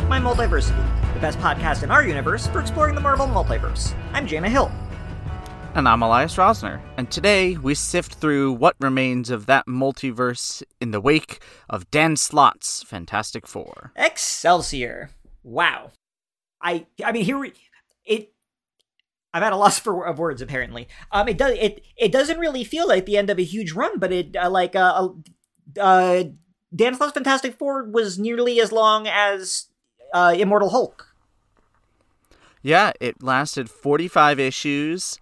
Make Mine Multiversity, the best podcast in our universe for exploring the Marvel multiverse. I'm Jana Hill. And I'm Elias Rosner, and today we sift through what remains of that multiverse in the wake of Dan Slott's Fantastic Four. Excelsior! Wow, I I mean here we it. I'm at a loss for of words. Apparently, um, it does it it doesn't really feel like the end of a huge run, but it uh, like uh, uh, Dan Slott's Fantastic Four was nearly as long as uh, Immortal Hulk. Yeah, it lasted 45 issues,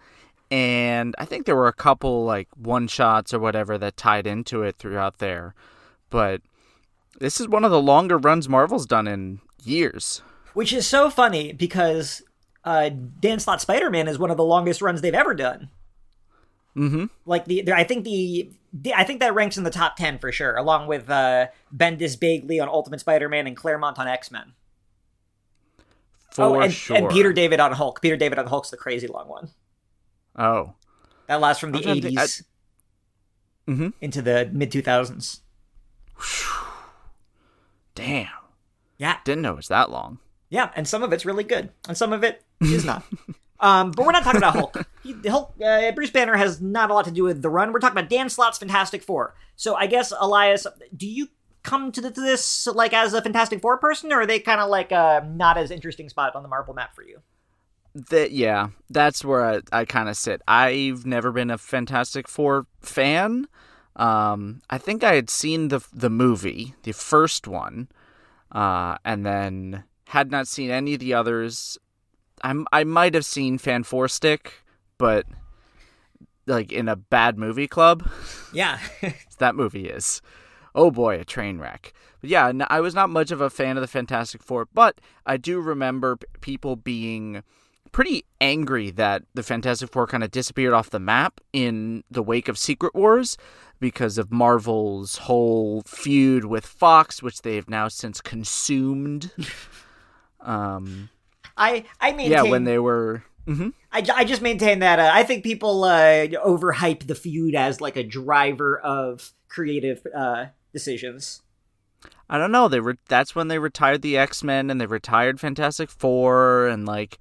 and I think there were a couple like one shots or whatever that tied into it throughout there. But this is one of the longer runs Marvel's done in years. Which is so funny because uh, Dan Slott Spider Man is one of the longest runs they've ever done. Mm-hmm. Like the, I think the, the, I think that ranks in the top ten for sure, along with uh, Bendis Bagley on Ultimate Spider Man and Claremont on X Men. Oh, and, sure. and Peter David on Hulk. Peter David on Hulk's the crazy long one. Oh, that lasts from the I'm trying to think- eighties Mhm. into the mid two thousands. damn! Yeah, Didn't know it was that long. yeah, and some of it's really good, and some of it is not. um, but we're not talking about Hulk. He, Hulk, uh, Bruce Banner has not a lot to do with the run. We're talking about Dan Slott's Fantastic Four. So I guess Elias, do you come to, this like as a Fantastic Four person, or are they kind of like uh, not as interesting spot on the Marvel map for you? that yeah that's where i, I kind of sit. I've never been a fantastic four fan. Um i think i had seen the the movie the first one uh and then had not seen any of the others. I'm i might have seen fan four stick but like in a bad movie club. Yeah, that movie is. Oh boy, a train wreck. But yeah, I was not much of a fan of the Fantastic Four, but I do remember people being pretty angry that the Fantastic Four kind of disappeared off the map in the wake of Secret Wars because of Marvel's whole feud with Fox, which they have now since consumed. um, I I maintain. yeah, when they were. Mhm. I, I just maintain that uh, I think people uh, overhype the feud as like a driver of creative uh, decisions. I don't know. They were that's when they retired the X Men and they retired Fantastic Four and like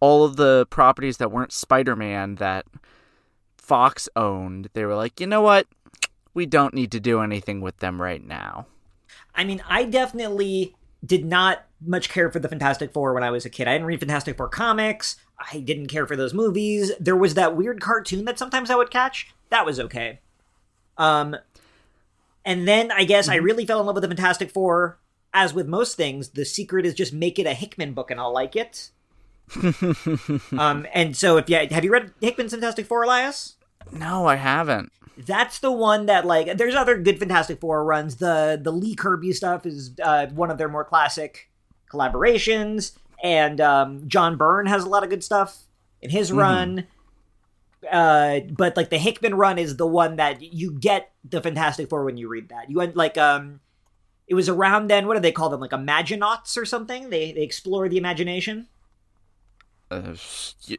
all of the properties that weren't Spider Man that Fox owned. They were like, you know what? We don't need to do anything with them right now. I mean, I definitely did not much care for the Fantastic Four when I was a kid. I didn't read Fantastic Four comics. I didn't care for those movies. There was that weird cartoon that sometimes I would catch. That was okay. Um, and then I guess I really fell in love with the Fantastic Four. As with most things, the secret is just make it a Hickman book and I'll like it. um, and so if yeah, have you read Hickman's Fantastic Four, Elias? No, I haven't. That's the one that like. There's other good Fantastic Four runs. The the Lee Kirby stuff is uh, one of their more classic collaborations, and um, John Byrne has a lot of good stuff in his run. Uh, but like the Hickman run is the one that you get the Fantastic Four when you read that. You went like um, it was around then. What do they call them? Like Imaginauts or something? They they explore the imagination. Uh, you,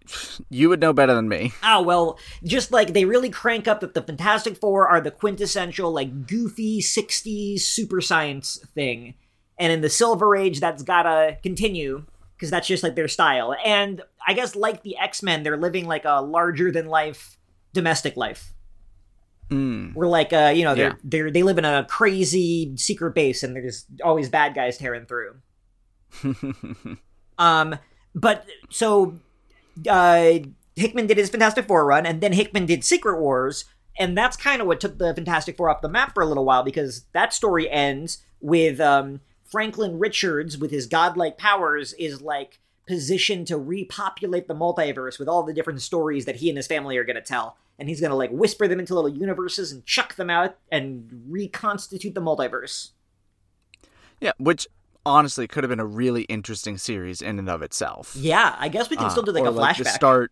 you would know better than me. Oh well, just like they really crank up that the Fantastic Four are the quintessential like goofy '60s super science thing, and in the Silver Age that's gotta continue because that's just like their style. And I guess like the X Men, they're living like a larger than life domestic life. Mm. We're like, uh, you know, they're Yeah. they're they live in a crazy secret base, and there's always bad guys tearing through. Um, but so uh, Hickman did his Fantastic Four run, and then Hickman did Secret Wars, and that's kind of what took the Fantastic Four off the map for a little while because that story ends with um, Franklin Richards with his godlike powers is like positioned to repopulate the multiverse with all the different stories that he and his family are going to tell. And he's going to like whisper them into little universes and chuck them out and reconstitute the multiverse. yeah, which honestly could have been a really interesting series in and of itself. Yeah, I guess we can Uh, still do like or a like the flashback. start.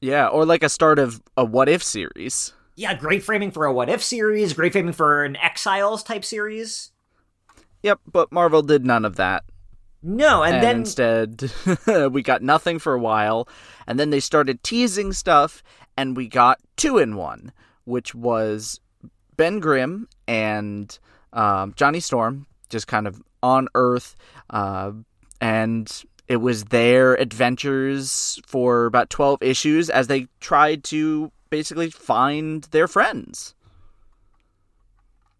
Yeah, or like a start of a what if series. yeah, great framing for a what if series, great framing for an Exiles type series. Yep, but Marvel did none of that. No, and, and, then instead we got nothing for a while and then they started teasing stuff and we got two in one which was ben grimm and um, johnny storm just kind of on earth uh, and it was their adventures for about 12 issues as they tried to basically find their friends.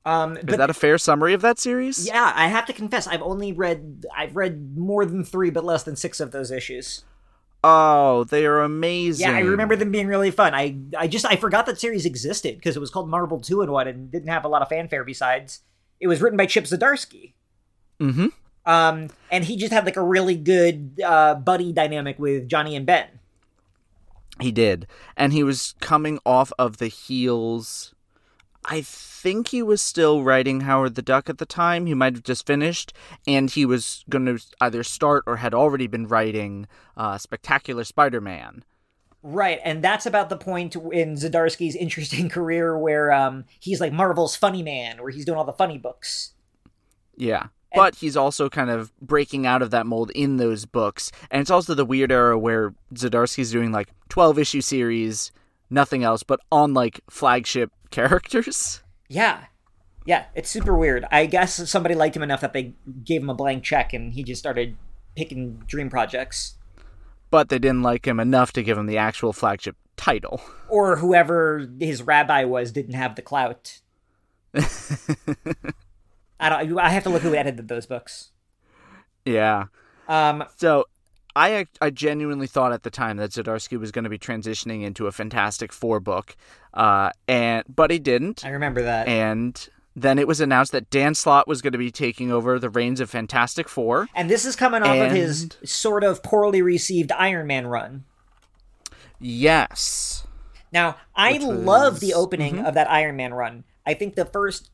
Um, Is but that a fair summary of that series? yeah, I have to confess, I've only read I've read more than three, but less than six of those issues. Oh, they are amazing. Yeah, I remember them being really fun. I I just I forgot that series existed because it was called Marvel Two in One and didn't have a lot of fanfare. Besides, it was written by Chip Zdarsky. Mm-hmm. Um, and he just had like a really good uh, buddy dynamic with Johnny and Ben. He did. And he was coming off of the heels. I think he was still writing Howard the Duck at the time. He might have just finished. And he was going to either start or had already been writing uh, Spectacular Spider Man. Right, and that's about the point in Zdarsky's interesting career where um, he's like Marvel's funny man, where he's doing all the funny books. Yeah. But he's also kind of breaking out of that mold in those books. And it's also the weird era where Zdarsky's doing like 12 issue series, nothing else, but on like flagship characters. Yeah, yeah, it's super weird. I guess somebody liked him enough that they gave him a blank check, and he just started picking dream projects. But they didn't like him enough to give him the actual flagship title. or whoever his rabbi was didn't have the clout. I don't. I have to look who edited those books. Yeah. Um, So I I genuinely thought at the time that Zdarsky was going to be transitioning into a Fantastic Four book, uh, and but he didn't. I remember that. And then it was announced that Dan Slott was going to be taking over the reins of Fantastic Four. And this is coming off of his sort of poorly received Iron Man run. Yes. Now, I Which love the opening of that Iron Man run. I think the first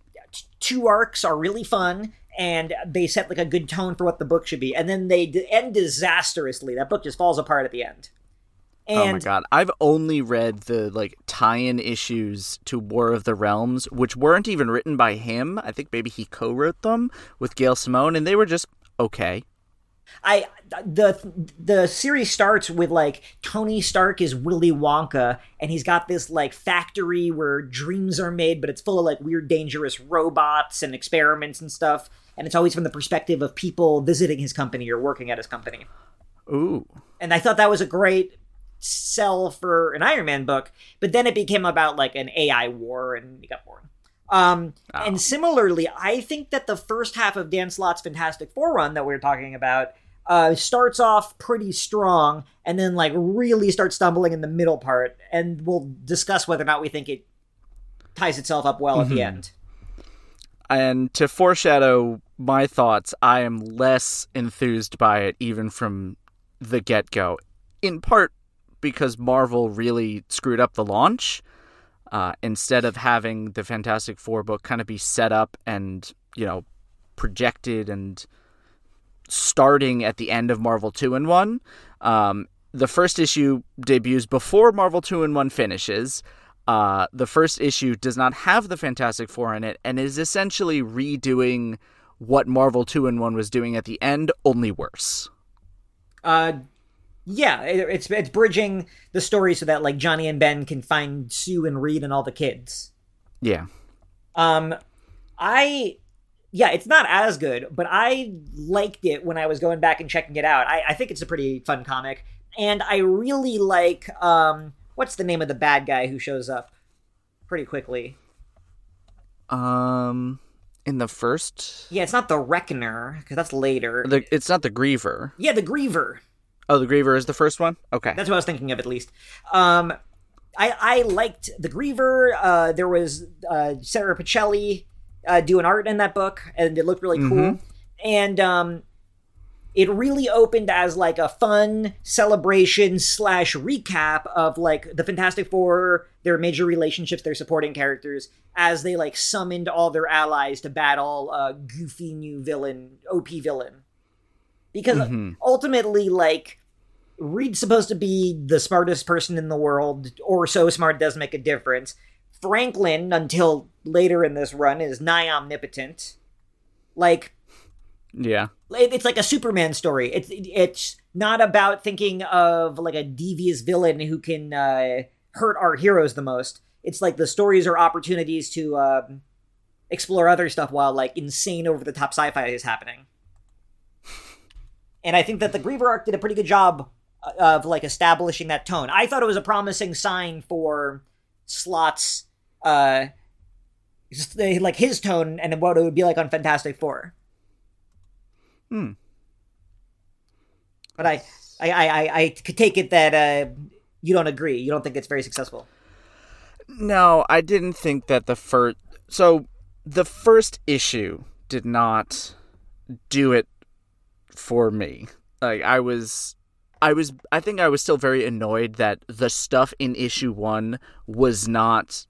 two arcs are really fun, and they set like a good tone for what the book should be. And then they d- end disastrously. That book just falls apart at the end. And oh my god. I've only read the like tie-in issues to War of the Realms, which weren't even written by him. I think maybe he co-wrote them with Gail Simone, and they were just okay. I the the series starts with like Tony Stark is Willy Wonka and he's got this like factory where dreams are made but it's full of like weird dangerous robots and experiments and stuff and it's always from the perspective of people visiting his company or working at his company. Ooh. And I thought that was a great sell for an Iron Man book, but then it became about like an AI war and it got boring. Um, Oh. And similarly, I think that the first half of Dan Slott's Fantastic Four run that we are talking about uh, starts off pretty strong and then like really starts stumbling in the middle part. And we'll discuss whether or not we think it ties itself up well at the end. And to foreshadow my thoughts, I am less enthused by it even from the get go. In part because Marvel really screwed up the launch. Uh, instead of having the Fantastic Four book kind of be set up and, you know, projected and starting at the end of Marvel 2 in 1, um, the first issue debuts before Marvel 2 in 1 finishes. Uh, the first issue does not have the Fantastic Four in it and is essentially redoing what Marvel 2 in 1 was doing at the end, only worse. Uh, yeah, it, it's it's bridging the story so that like Johnny and Ben can find Sue and Reed and all the kids. Yeah. Um, I, yeah, it's not as good, but I liked it when I was going back and checking it out. I, I think it's a pretty fun comic, and I really like um, what's the name of the bad guy who shows up pretty quickly? Um, in the first, Yeah, it's not the Reckoner because that's later. the, it's not the Griever. yeah, the Griever. Oh, the Griever is the first one. Okay. That's what I was thinking of, at least. Um, I I liked the Griever. Uh, there was uh, Sara Pichelli uh, doing art in that book, and it looked really cool. And um, it really opened as like a fun celebration slash recap of like the Fantastic Four, their major relationships, their supporting characters, as they like summoned all their allies to battle a goofy new villain, OP villain. Because mm-hmm. ultimately, like Reed's supposed to be the smartest person in the world, or so smart it doesn't make a difference. Franklin, until later in this run, is nigh omnipotent. Like, Yeah. it's like a Superman story. It's it's not about thinking of like a devious villain who can uh, hurt our heroes the most. It's like the stories are opportunities to um, explore other stuff while like insane over the top sci-fi is happening. and I think that the Griever arc did a pretty good job uh, of like establishing that tone. I thought it was a promising sign for Slott's uh like his tone and what it would be like on Fantastic Four. Hmm. But I I I I, could take it that uh you don't agree. You don't think it's very successful. No, I didn't think that the first. So the first issue did not do it for me. Like I was I was I think I was still very annoyed that the stuff in issue 1 was not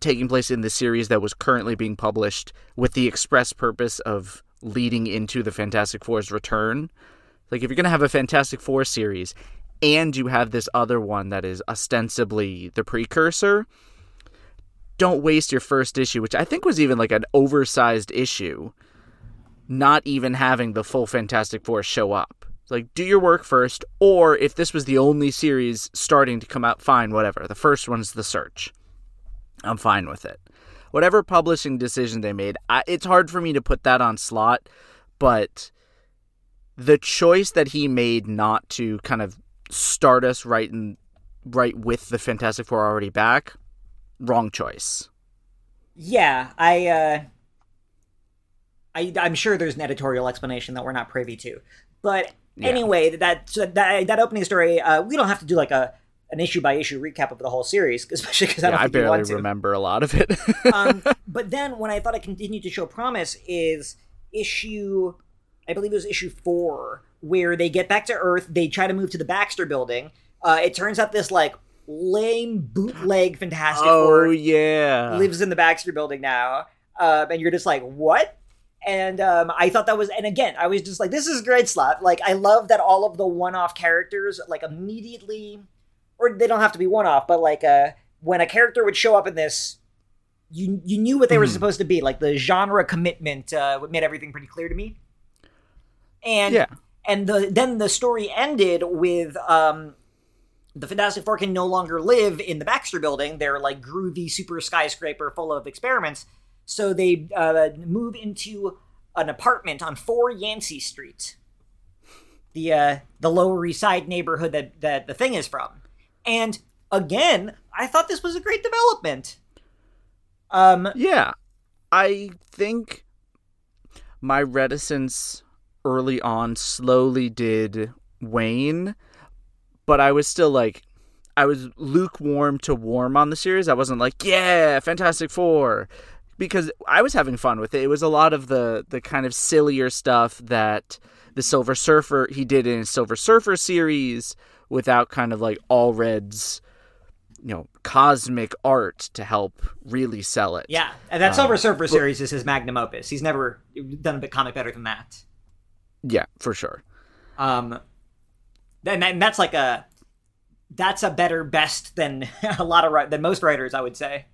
taking place in the series that was currently being published with the express purpose of leading into the Fantastic Four's return. Like if you're going to have a Fantastic Four series and you have this other one that is ostensibly the precursor, don't waste your first issue, which I think was even like an oversized issue, not even having the full Fantastic Four show up. Like, do your work first, or if this was the only series starting to come out, fine, whatever. The first one's The Search. I'm fine with it. Whatever publishing decision they made, I, it's hard for me to put that on Slott, but the choice that he made not to kind of start us right in right with the Fantastic Four already back, wrong choice. Yeah, I uh I I'm sure there's an editorial explanation that we're not privy to. But Yeah. anyway, that that that opening story, uh we don't have to do like a an issue by issue recap of the whole series, especially because I Yeah, I barely want to. remember a lot of it. um, but then when I thought it continued to show promise is issue, I believe it was issue four, where they get back to Earth. They try to move to the Baxter Building. Uh, it turns out this like lame bootleg Fantastic oh Four yeah. lives in the Baxter Building now, um, and you're just like, what? And um, I thought that was, and again, I was just like, this is great Slott. Like, I love that all of the one-off characters, like, immediately, or they don't have to be one-off, but like, uh, when a character would show up in this, you you knew what they were Mhm. supposed to be. Like the genre commitment uh, made everything pretty clear to me. And Yeah. and the then the story ended with um the Fantastic Four can no longer live in the Baxter building. They're like groovy super skyscraper full of experiments. So they uh, move into an apartment on 4 Yancey Street. The uh, the Lower East Side neighborhood that, that the thing is from. And again, I thought this was a great development. Um Yeah. I think my reticence early on slowly did wane, but I was still like I was lukewarm to warm on the series. I wasn't like, yeah, Fantastic Four. Because I was having fun with it. It was a lot of the the kind of sillier stuff that the Silver Surfer he did in his Silver Surfer series without kind of like all reds you know cosmic art to help really sell it Yeah, and that Um, Silver Surfer series is his magnum opus. He's never done a bit comic better than that. Yeah, for sure. Um, and, and that's like a that's a better best than a lot of than most writers, I would say.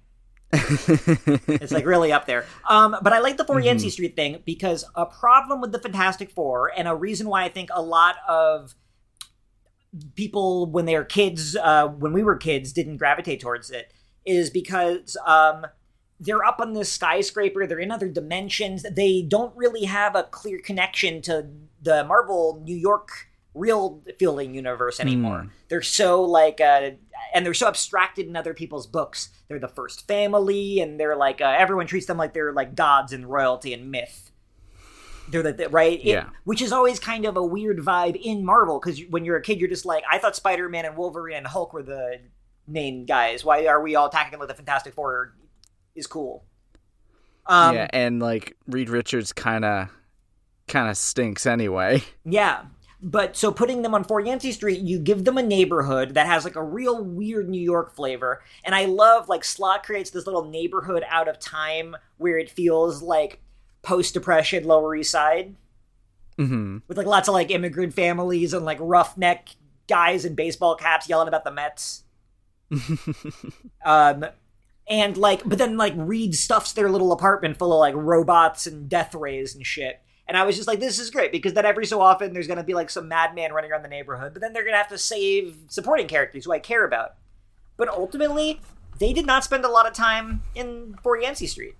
It's like really up there. Um, but I like the 4 Yancey Street thing because a problem with the Fantastic Four, and a reason why I think a lot of people when they were kids, uh, when we were kids, didn't gravitate towards it, is because um, they're up on this skyscraper. They're in other dimensions. They don't really have a clear connection to the Marvel New York real feeling universe anymore. Hmm. They're so like, uh, and they're so abstracted in other people's books. They're the first family, and they're like uh, everyone treats them like they're like gods and royalty and myth. They're the, the- right, It- Yeah. which is always kind of a weird vibe in Marvel because when you're a kid, you're just like, I thought Spider Man and Wolverine and Hulk were the main guys. Why are we all attacking like the Fantastic Four? Is cool. Um, yeah, and like Reed Richards kind of kind of stinks anyway. Yeah. But so putting them on 4 Yancey Street, you give them a neighborhood that has like a real weird New York flavor. And I love like Slott creates this little neighborhood out of time where it feels like post depression Lower East Side hmm with like lots of like immigrant families and like roughneck guys in baseball caps yelling about the Mets. um and like but then like Reed stuffs their little apartment full of like robots and death rays and shit. And I was just like, this is great because then every so often there's gonna be like some madman running around the neighborhood, but then they're gonna have to save supporting characters who I care about. But ultimately, they did not spend a lot of time in 4 Yancey Street.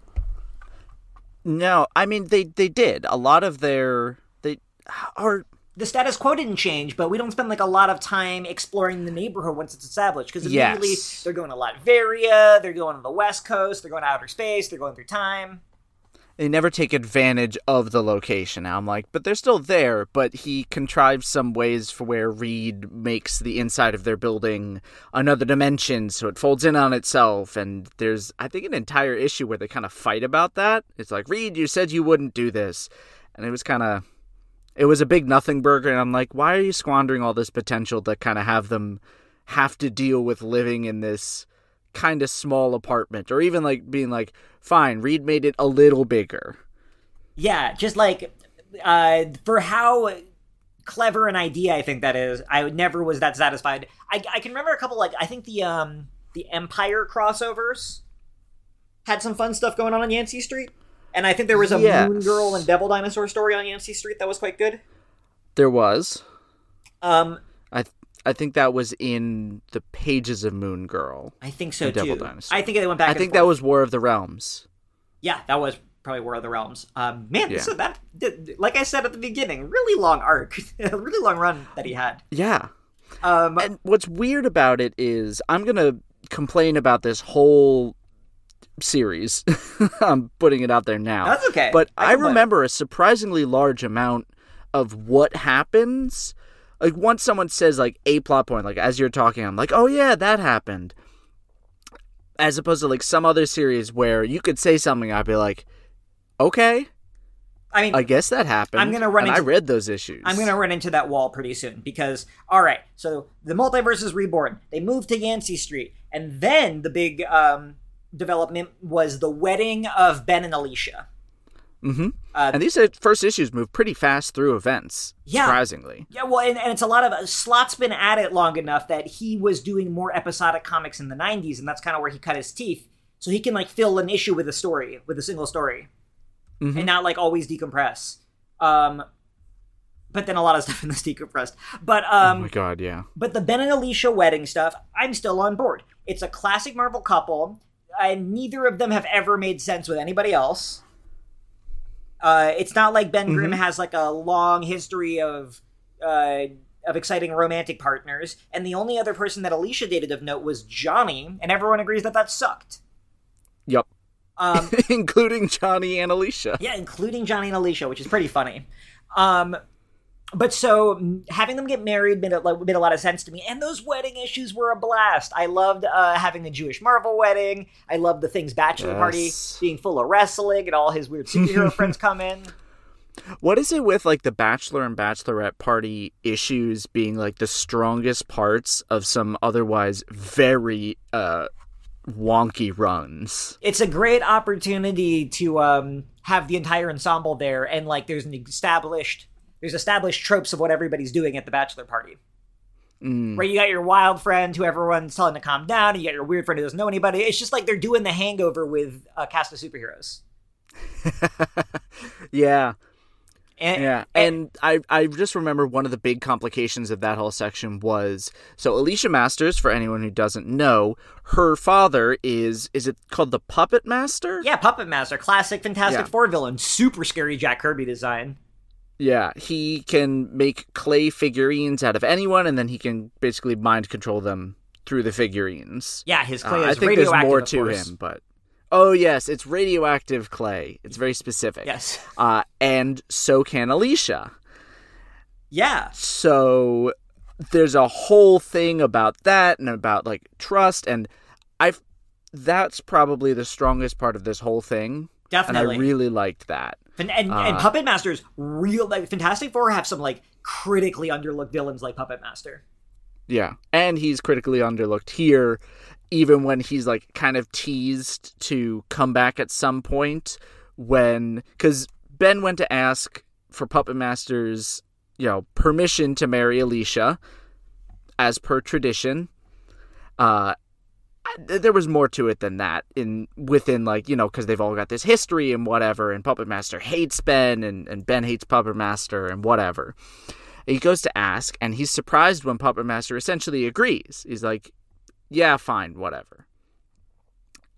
No, I mean they they did a lot of their they are the status quo didn't change, but we don't spend like a lot of time exploring the neighborhood once it's established because immediately Yes. they're going to Latveria, they're going to the West Coast, they're going to outer space, they're going through time. They never take advantage of the location. Now I'm like, but they're still there. But he contrives some ways for where Reed makes the inside of their building another dimension, so it folds in on itself. And there's, I think, an entire issue where they kind of fight about that. It's like, Reed, you said you wouldn't do this, and it was kind of, it was a big nothing burger. And I'm like, why are you squandering all this potential to kind of have them have to deal with living in this kind of small apartment, or even like being like, fine, Reed made it a little bigger. Yeah, just like uh, for how clever an idea I think that is, I never was that satisfied. I, I can remember a couple like I think the um the Empyre crossovers had some fun stuff going on on Yancey Street, and I think there was a Yes. Moon Girl and Devil Dinosaur story on Yancey Street that was quite good. There was. Um, I th- I think that was in the pages of Moon Girl. I think so too. I think they went back. I think forth. that was War of the Realms. yeah, that was probably War of the Realms. Um, man, Yeah. so that like I said at the beginning, really long arc, a really long run that he had. Yeah. Um, And what's weird about it is I'm going to complain about this whole series. I'm putting it out there now. That's okay. But I I, remember a surprisingly large amount of what happens. Like once someone says like a plot point, like as you're talking, I'm like, oh yeah, that happened. As opposed to like some other series where you could say something, I'd be like, okay, I mean, I guess that happened. I'm gonna run And I into- read those issues. I'm gonna run into that wall pretty soon because all right, so the multiverse is reborn. They moved to Yancey Street, and then the big um, development was the wedding of Ben and Alicia. Mm-hmm. Uh, and these uh, first issues move pretty fast through events. Yeah. Surprisingly. Yeah, well, and, and it's a lot of Slott's been at it long enough that he was doing more episodic comics in the '90s, and that's kind of where he cut his teeth. So he can like fill an issue with a story, with a single story, Mhm. and not like always decompress. Um, but then a lot of stuff in this decompressed. But um, oh my god, yeah. But the Ben and Alicia wedding stuff, I'm still on board. It's a classic Marvel couple, and neither of them have ever made sense with anybody else. Uh, it's not like Ben Grimm has like a long history of uh, of exciting romantic partners, and the only other person that Alicia dated of note was Johnny, and everyone agrees that that sucked. Yep. Um, Including Johnny and Alicia. Yeah, including Johnny and Alicia, which is pretty funny. Um, but so mm, having them get married made a, like, made a lot of sense to me, and those wedding issues were a blast. I loved uh, having the Jewish Marvel wedding. I loved the things bachelor party being full of wrestling, and all his weird superhero friends come in. What is it with like the bachelor and bachelorette party issues being like the strongest parts of some otherwise very uh wonky runs? It's a great opportunity to um, have the entire ensemble there, and like there's an established there's established tropes of what everybody's doing at the bachelor party. Mm. Where you got your wild friend who everyone's telling to calm down, and you got your weird friend who doesn't know anybody. It's just like they're doing the hangover with a cast of superheroes. Yeah. And, Yeah, and I I just remember one of the big complications of that whole section was so Alicia Masters, for anyone who doesn't know, her father is is it called the Puppet Master? yeah, Puppet Master, classic Fantastic Yeah. Four villain, super scary Jack Kirby design. Yeah, he can make clay figurines out of anyone, and then he can basically mind control them through the figurines. Yeah, his Uh, clay I is think there's more to him, but oh yes, it's radioactive clay. It's very specific. Yes. Uh, and so can Alicia. Yeah. So there's a whole thing about that and about like trust and I've that's probably the strongest part of this whole thing. Definitely. And I really liked that. and, and, and uh, Puppet Master's real like Fantastic Four have some like critically underlooked villains like Puppet Master. Yeah. And he's critically underlooked here, even when he's like kind of teased to come back at some point when because Ben went to ask for Puppet Master's, you know, permission to marry Alicia, as per tradition. Uh there was more to it than that in within like you know because they've all got this history and whatever and puppet master hates ben and, and ben hates puppet master and whatever. He goes to ask and he's surprised when puppet master essentially agrees. He's like yeah fine whatever.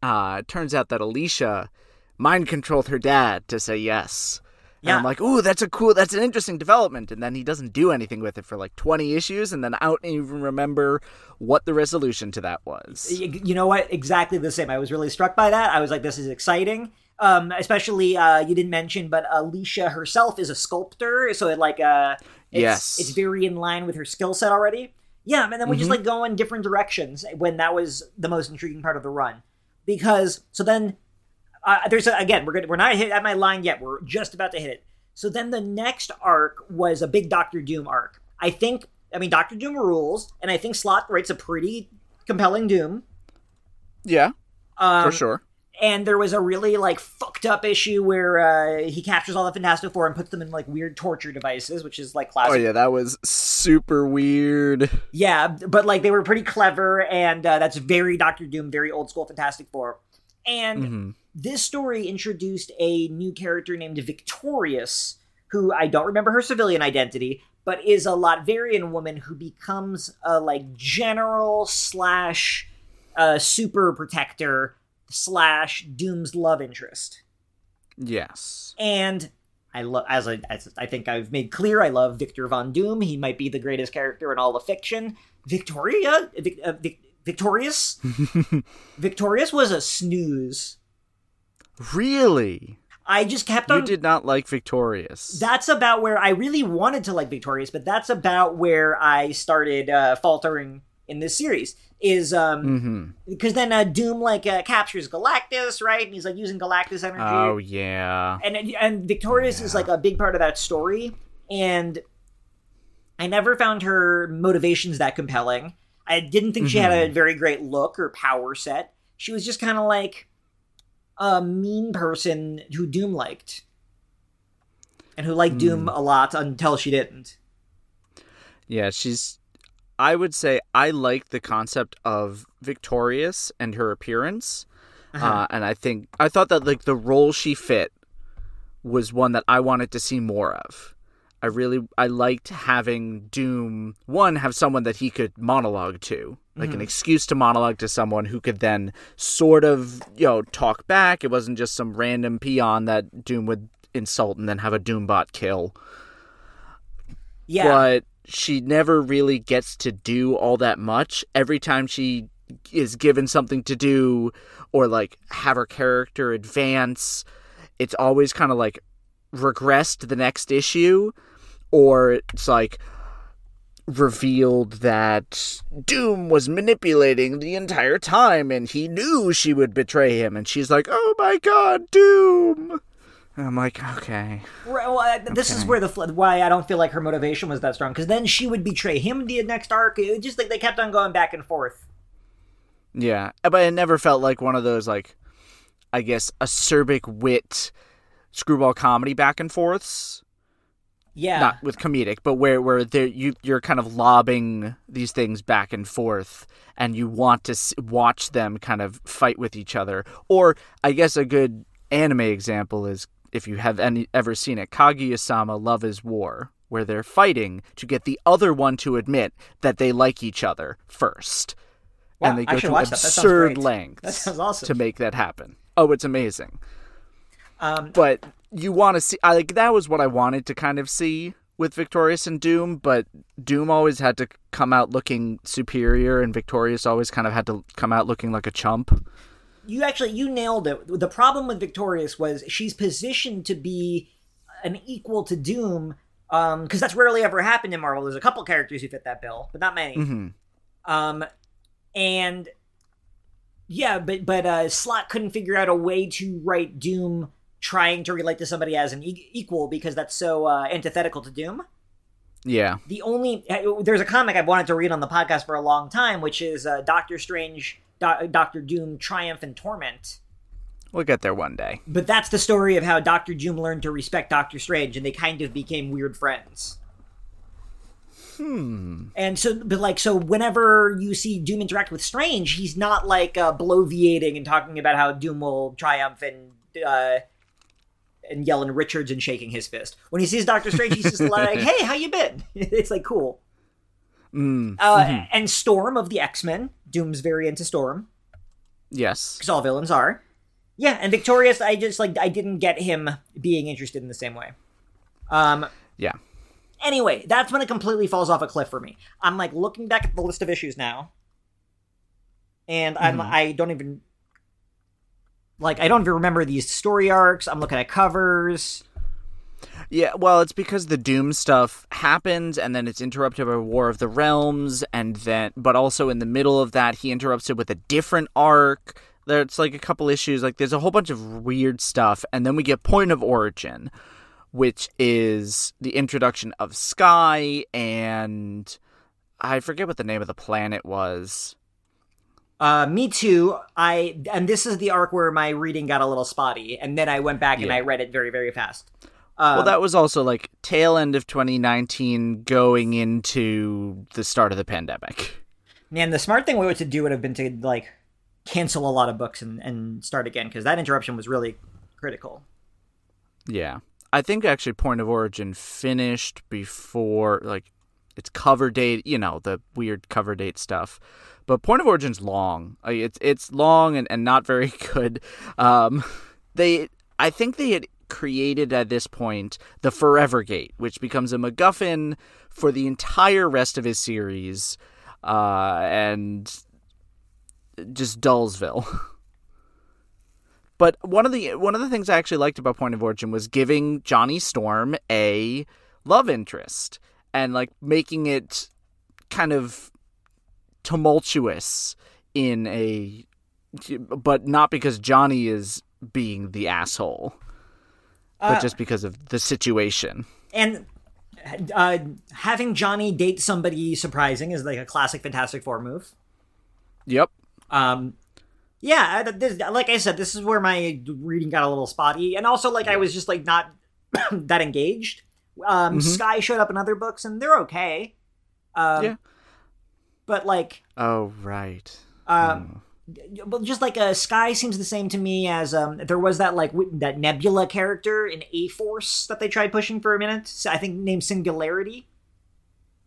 Uh it turns out that alicia mind controlled her dad to say yes And Yeah. I'm like, ooh, that's a cool, that's an interesting development. And then he doesn't do anything with it for like 20 issues, and then I don't even remember what the resolution to that was. You know what exactly the same i was really struck by that i was like this is exciting um especially uh you didn't mention but alicia herself is a sculptor so it like uh it's, Yes. it's very in line with her skill set already yeah and then we just like go in different directions when that was the most intriguing part of the run because so then uh, there's a, again we're gonna we're not hit at my line yet we're just about to hit it so then the next arc was a big doctor doom arc i think i mean doctor doom rules and i think Slott writes a pretty compelling doom Yeah, um, for sure. and there was a really like fucked up issue where uh, he captures all the Fantastic Four and puts them in like weird torture devices, which is like classic. Oh yeah, that was super weird. yeah. but like they were pretty clever, and uh, that's very Doctor Doom, very old school Fantastic Four. And Mhm. This story introduced a new character named Victorious, who I don't remember her civilian identity, but is a Latverian woman who becomes a like general slash uh, super protector slash Doom's love interest. Yes. And I love, as I, as I think I've made clear, I love Victor Von Doom. He might be the greatest character in all of fiction. Victoria, Vic, uh, Vic, Victorious, Victorious was a snooze. Really? I just kept You did not like Victorious. That's about where I really wanted to like Victorious, but that's about where I started uh, faltering in this series. Is um mm-hmm. because then uh, Doom like uh, captures Galactus, right? And he's like using Galactus energy. Oh yeah. and and Victorious is like a big part of that story, and I never found her motivations that compelling. I didn't think she had a very great look or power set. She was just kind of like a mean person who Doom liked, and who liked Doom a lot until she didn't. Yeah, she's. I would say I like the concept of Victorious and her appearance, Uh-huh. uh, and I think I thought that like the role she fit was one that I wanted to see more of. I really I liked having Doom one have someone that he could monologue to, like an mm-hmm. excuse to monologue to someone who could then sort of you know talk back. It wasn't just some random peon that Doom would insult and then have a Doombot kill Yeah, but she never really gets to do all that much. Every time she is given something to do or like have her character advance, it's always kind of like regressed to the next issue or it's like revealed that Doom was manipulating the entire time and he knew she would betray him and she's like, "Oh my god, Doom." And I'm like, "Okay." Right, well, uh, this is where the why I don't feel like her motivation was that strong because then she would betray him the next arc. It just like they kept on going back and forth. Yeah, but it never felt like one of those like, I guess, acerbic wit, screwball comedy back and forths. Yeah, Not with comedic, but where where there you you're kind of lobbing these things back and forth, and you want to s- watch them kind of fight with each other. Or I guess a good anime example is if you have any ever seen it, Kaguya-sama Love Is War, where they're fighting to get the other one to admit that they like each other first Wow, and they go to watch that. That absurd lengths awesome. to make that happen. Oh, it's amazing. Um, But you want to see I like that was what I wanted to kind of see with Victorious and Doom, but Doom always had to come out looking superior and Victorious always kind of had to come out looking like a chump. you actually you nailed it. The problem with Victorious was she's positioned to be an equal to Doom, because that's rarely ever happened in Marvel. There's a couple characters who fit that bill, but not many. Mhm. Um, and yeah, but but uh, Slott couldn't figure out a way to write Doom trying to relate to somebody as an e- equal because that's so uh, antithetical to Doom. Yeah. the only uh, there's a comic I've wanted to read on the podcast for a long time, which is uh, Doctor Strange, Do- Doctor Doom, Triumph and Torment. We'll get there one day. But that's the story of how Doctor Doom learned to respect Doctor Strange, and they kind of became weird friends. Hmm. And so, but like, so whenever you see Doom interact with Strange, he's not like uh, bloviating and talking about how Doom will triumph and uh, and yelling Richards and shaking his fist. When he sees Doctor Strange, he's just like, "Hey, how you been?" it's like cool. Mm. Uh, And Storm of the X Men. Doom's very into Storm, Yes. because all villains are. Yeah, and Victorious, I just like I didn't get him being interested in the same way. Um, Yeah. anyway, that's when it completely falls off a cliff for me. I'm like looking back at the list of issues now, and I'm Mhm. I don't even like I don't even remember these story arcs. I'm looking at covers. Yeah, well, it's because the Doom stuff happens and then it's interrupted by War of the Realms and then but also in the middle of that he interrupts it with a different arc. There's like a couple issues like there's a whole bunch of weird stuff and then we get Point of Origin, which is the introduction of Sky and I forget what the name of the planet was. Uh, me too. I and this is the arc where my reading got a little spotty, and then I went back and I read it very very fast. Um, Well, that was also like tail end of 2019 going into the start of the pandemic. man, the smart thing we would to do would have been to like cancel a lot of books and and start again because that interruption was really critical. Yeah. I think actually Point of Origin finished before like its cover date, you know, the weird cover date stuff. But Point of Origin's long. It's it's long and, and not very good. Um they I think they had created at this point the Forever Gate, which becomes a MacGuffin for the entire rest of his series. Uh and just Dullsville. But one of the one of the things I actually liked about Point of Origin was giving Johnny Storm a love interest and like making it kind of tumultuous in a but not because Johnny is being the asshole, but Uh, just because of the situation. and uh, having Johnny date somebody surprising is like a classic Fantastic Four move. Yep. Um, yeah, this, like I said, this is where my reading got a little spotty, and also like I was just like not that engaged. Um, Mhm. Sky showed up in other books, and they're okay. Um, Yeah. But like, Oh right. um, but just like uh, Sky seems the same to me as um, there was that like w- that Nebula character in A Force that they tried pushing for a minute. I think named Singularity.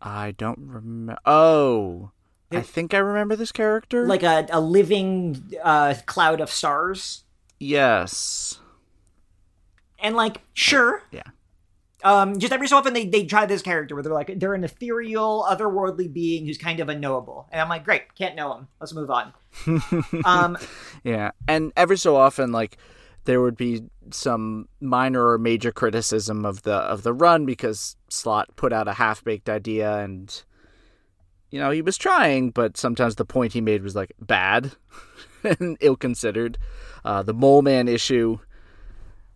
I don't remember. Oh, I think I remember this character. like a, a living uh, cloud of stars. yes. And like, sure, Yeah. Um, just every so often they, they try this character where they're like they're an ethereal, otherworldly being who's kind of unknowable, and I'm like, great, can't know him. Let's move on. um, Yeah, and every so often, like there would be some minor or major criticism of the of the run because Slott put out a half baked idea, and you know he was trying, but sometimes the point he made was like bad and ill considered. Uh, the Mole Man issue,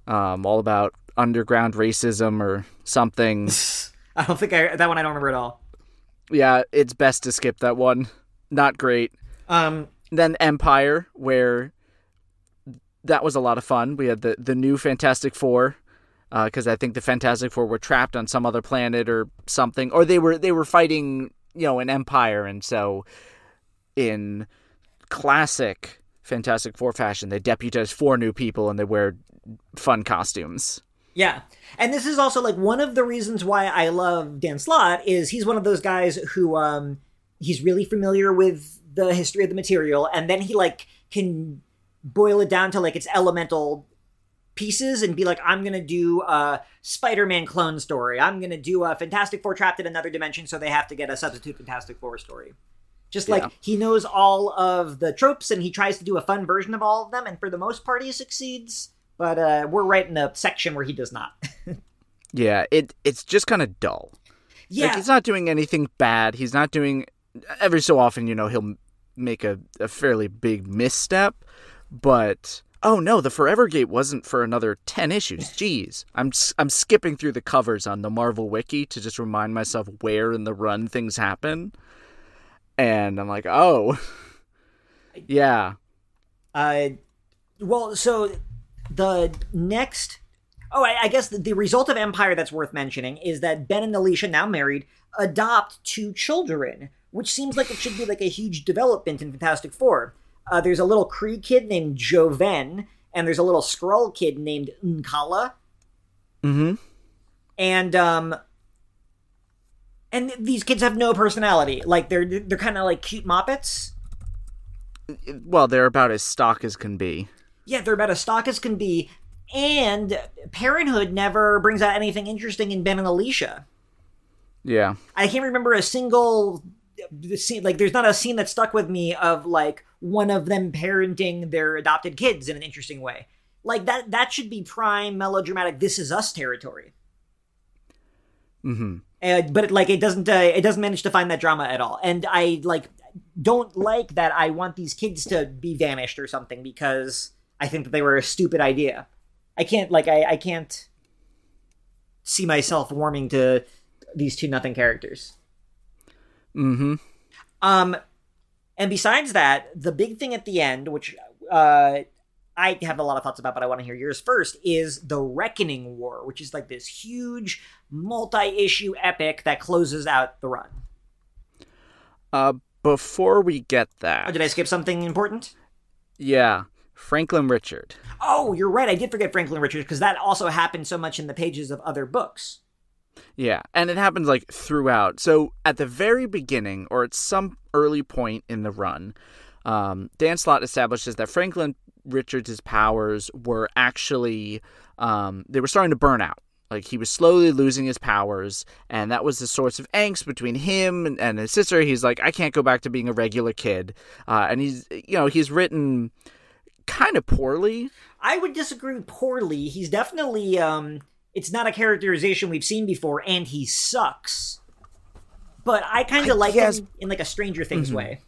um, all about underground racism or something. I don't think I that one I don't remember at all. yeah, it's best to skip that one. Not great. Um, then Empyre, where that was a lot of fun. We had the the new Fantastic Four, because I think the Fantastic Four were trapped on some other planet or something, or they were they were fighting, you know, an empire, and so in classic Fantastic Four fashion, they deputize four new people and they wear fun costumes. Yeah, and this is also like one of the reasons why I love Dan Slott is he's one of those guys who um he's really familiar with the history of the material, and then he like can boil it down to like its elemental pieces and be like, I'm gonna do a Spider-Man clone story. I'm gonna do a Fantastic Four trapped in another dimension, so they have to get a substitute Fantastic Four story. Just like Yeah. he knows all of the tropes and he tries to do a fun version of all of them, and for the most part, he succeeds. But uh, we're right in the section where he does not. Yeah, it it's just kind of dull. yeah, Like he's not doing anything bad. He's not doing every so often, you know, he'll make a, a fairly big misstep, but oh no, the Forever Gate wasn't for another 10 issues. Jeez. I'm I'm skipping through the covers on the Marvel wiki to just remind myself where in the run things happen. And I'm like, "Oh. yeah. Uh, well, so the next. Oh, I, I guess the, the result of Empyre that's worth mentioning is that Ben and Alicia, now married, adopt two children, which seems like it should be like a huge development in Fantastic Four. Uh, there's a little Kree kid named Jo-Venn, and there's a little Skrull kid named N'Kalla, Mhm. and um, and these kids have no personality. Like they're they're kind of like cute moppets. Well, they're about as stock as can be. Yeah, they're about as stock as can be. And Parenthood never brings out anything interesting in Ben and Alicia. Yeah. I can't remember a single scene like there's not a scene that stuck with me of like one of them parenting their adopted kids in an interesting way. Like that that should be prime melodramatic this is us territory. Mhm. Uh, but it, like it doesn't uh, it doesn't manage to find that drama at all. And I like don't like that I want these kids to be vanished or something because I think that they were a stupid idea. I can't like I, I can't see myself warming to these two nothing characters. Mm-hmm. Um, and besides that, the big thing at the end, which uh, I have a lot of thoughts about, but I want to hear yours first, is the Reckoning War, which is like this huge multi-issue epic that closes out the run. Uh, before we get Oh, that, did I skip something important? yeah, Franklin Richard. Oh, you're right. I did forget Franklin Richards because that also happened so much in the pages of other books. Yeah, and it happens like throughout. So at the very beginning, or at some early point in the run, um, Dan Slott establishes that Franklin Richards' powers were actually um, they were starting to burn out. Like he was slowly losing his powers, and that was the source of angst between him and, and his sister. He's like, I can't go back to being a regular kid, uh, and he's you know he's written kind of poorly. I would disagree poorly. He's definitely um it's not a characterization we've seen before and he sucks. But I kind of like guess- him in like a Stranger Things way.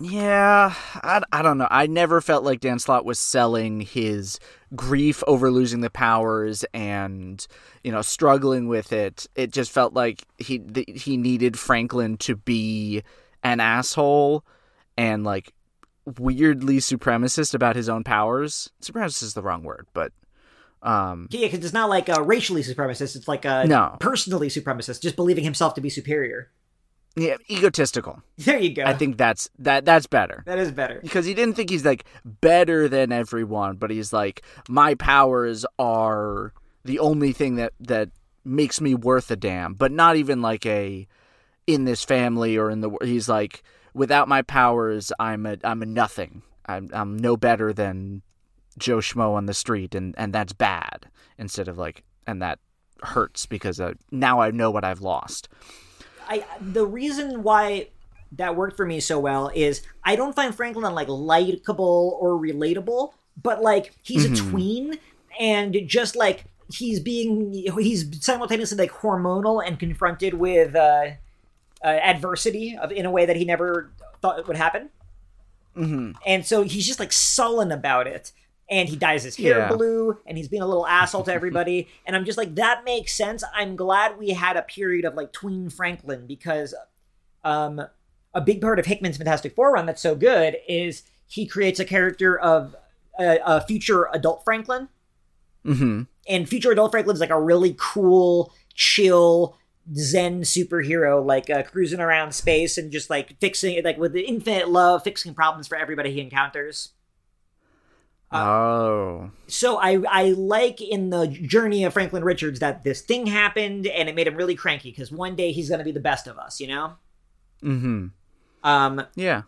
Yeah, I, I don't know. I never felt like Dan Slott was selling his grief over losing the powers and you know struggling with it. It just felt like he th- he needed Franklin to be an asshole and like weirdly supremacist about his own powers. Supremacist is the wrong word, but um Yeah, because it's not like a racially supremacist, it's like a No. personally supremacist, just believing himself to be superior. yeah, egotistical. There you go. I think that's that that's better. that is better. because he didn't think he's like better than everyone, but he's like my powers are the only thing that that makes me worth a damn, but not even like a in this family or in the he's like without my powers I'm a I'm a nothing. I'm I'm no better than Joe Schmo on the street and and that's bad instead of like and that hurts because uh, now I know what I've lost. I the reason why that worked for me so well is I don't find Franklin like likable or relatable, but like he's a tween and just like he's being he's simultaneously like hormonal and confronted with uh, uh, adversity of, in a way that he never thought it would happen. Mm-hmm. And so he's just like sullen about it. And he dyes his hair Yeah. blue, and he's being a little asshole to everybody. and I'm just like, that makes sense. I'm glad we had a period of like tween Franklin because um, a big part of Hickman's Fantastic Four run that's so good is he creates a character of a, a future adult Franklin. Mm-hmm. And future adult Franklin Franklin's like a really cool, chill, zen superhero, like uh, cruising around space and just like fixing, it like with the infinite love, fixing problems for everybody he encounters. oh. So I I like in the journey of Franklin Richards that this thing happened and it made him really cranky because one day he's gonna be the best of us, you know. Mm-hmm. Um, Yeah,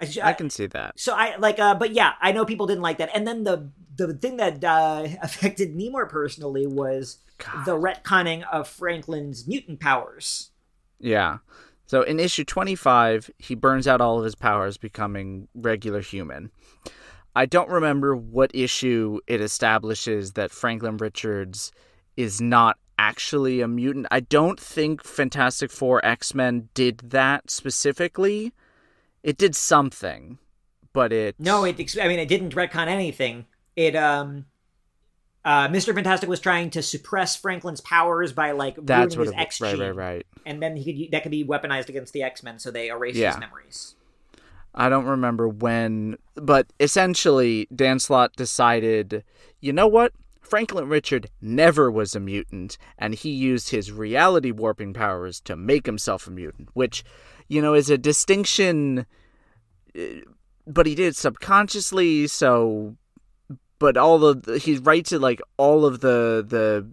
I, I can see that. so I like, uh, but yeah, I know people didn't like that. And then the the thing that uh, affected me more personally was the retconning of Franklin's mutant powers. Yeah. So in issue 25, he burns out all of his powers, becoming regular human. I don't remember what issue it establishes that Franklin Richards is not actually a mutant. I don't think Fantastic Four X Men did that specifically. It did something, but it. No, it. I mean, it didn't retcon anything. It um. Uh, Mr. Fantastic was trying to suppress Franklin's powers by like That's ruining his X Right, gene, right, right. and then he could that could be weaponized against the X Men, so they erase Yeah. his memories. I don't remember when, but essentially, Dan Slott decided, you know what? Franklin Richard never was a mutant, and he used his reality warping powers to make himself a mutant, which, you know, is a distinction, uh, but he did it subconsciously, so. But all the, he writes it like all of the the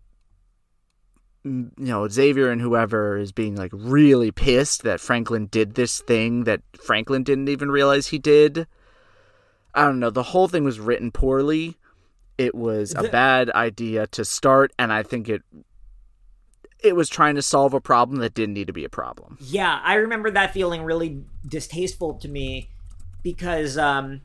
mm, you know Xavier and whoever is being like really pissed that Franklin did this thing that Franklin didn't even realize he did. I don't know. The whole thing was written poorly, it was a bad idea to start, and I think it it was trying to solve a problem that didn't need to be a problem. Yeah, I remember that feeling really distasteful to me because um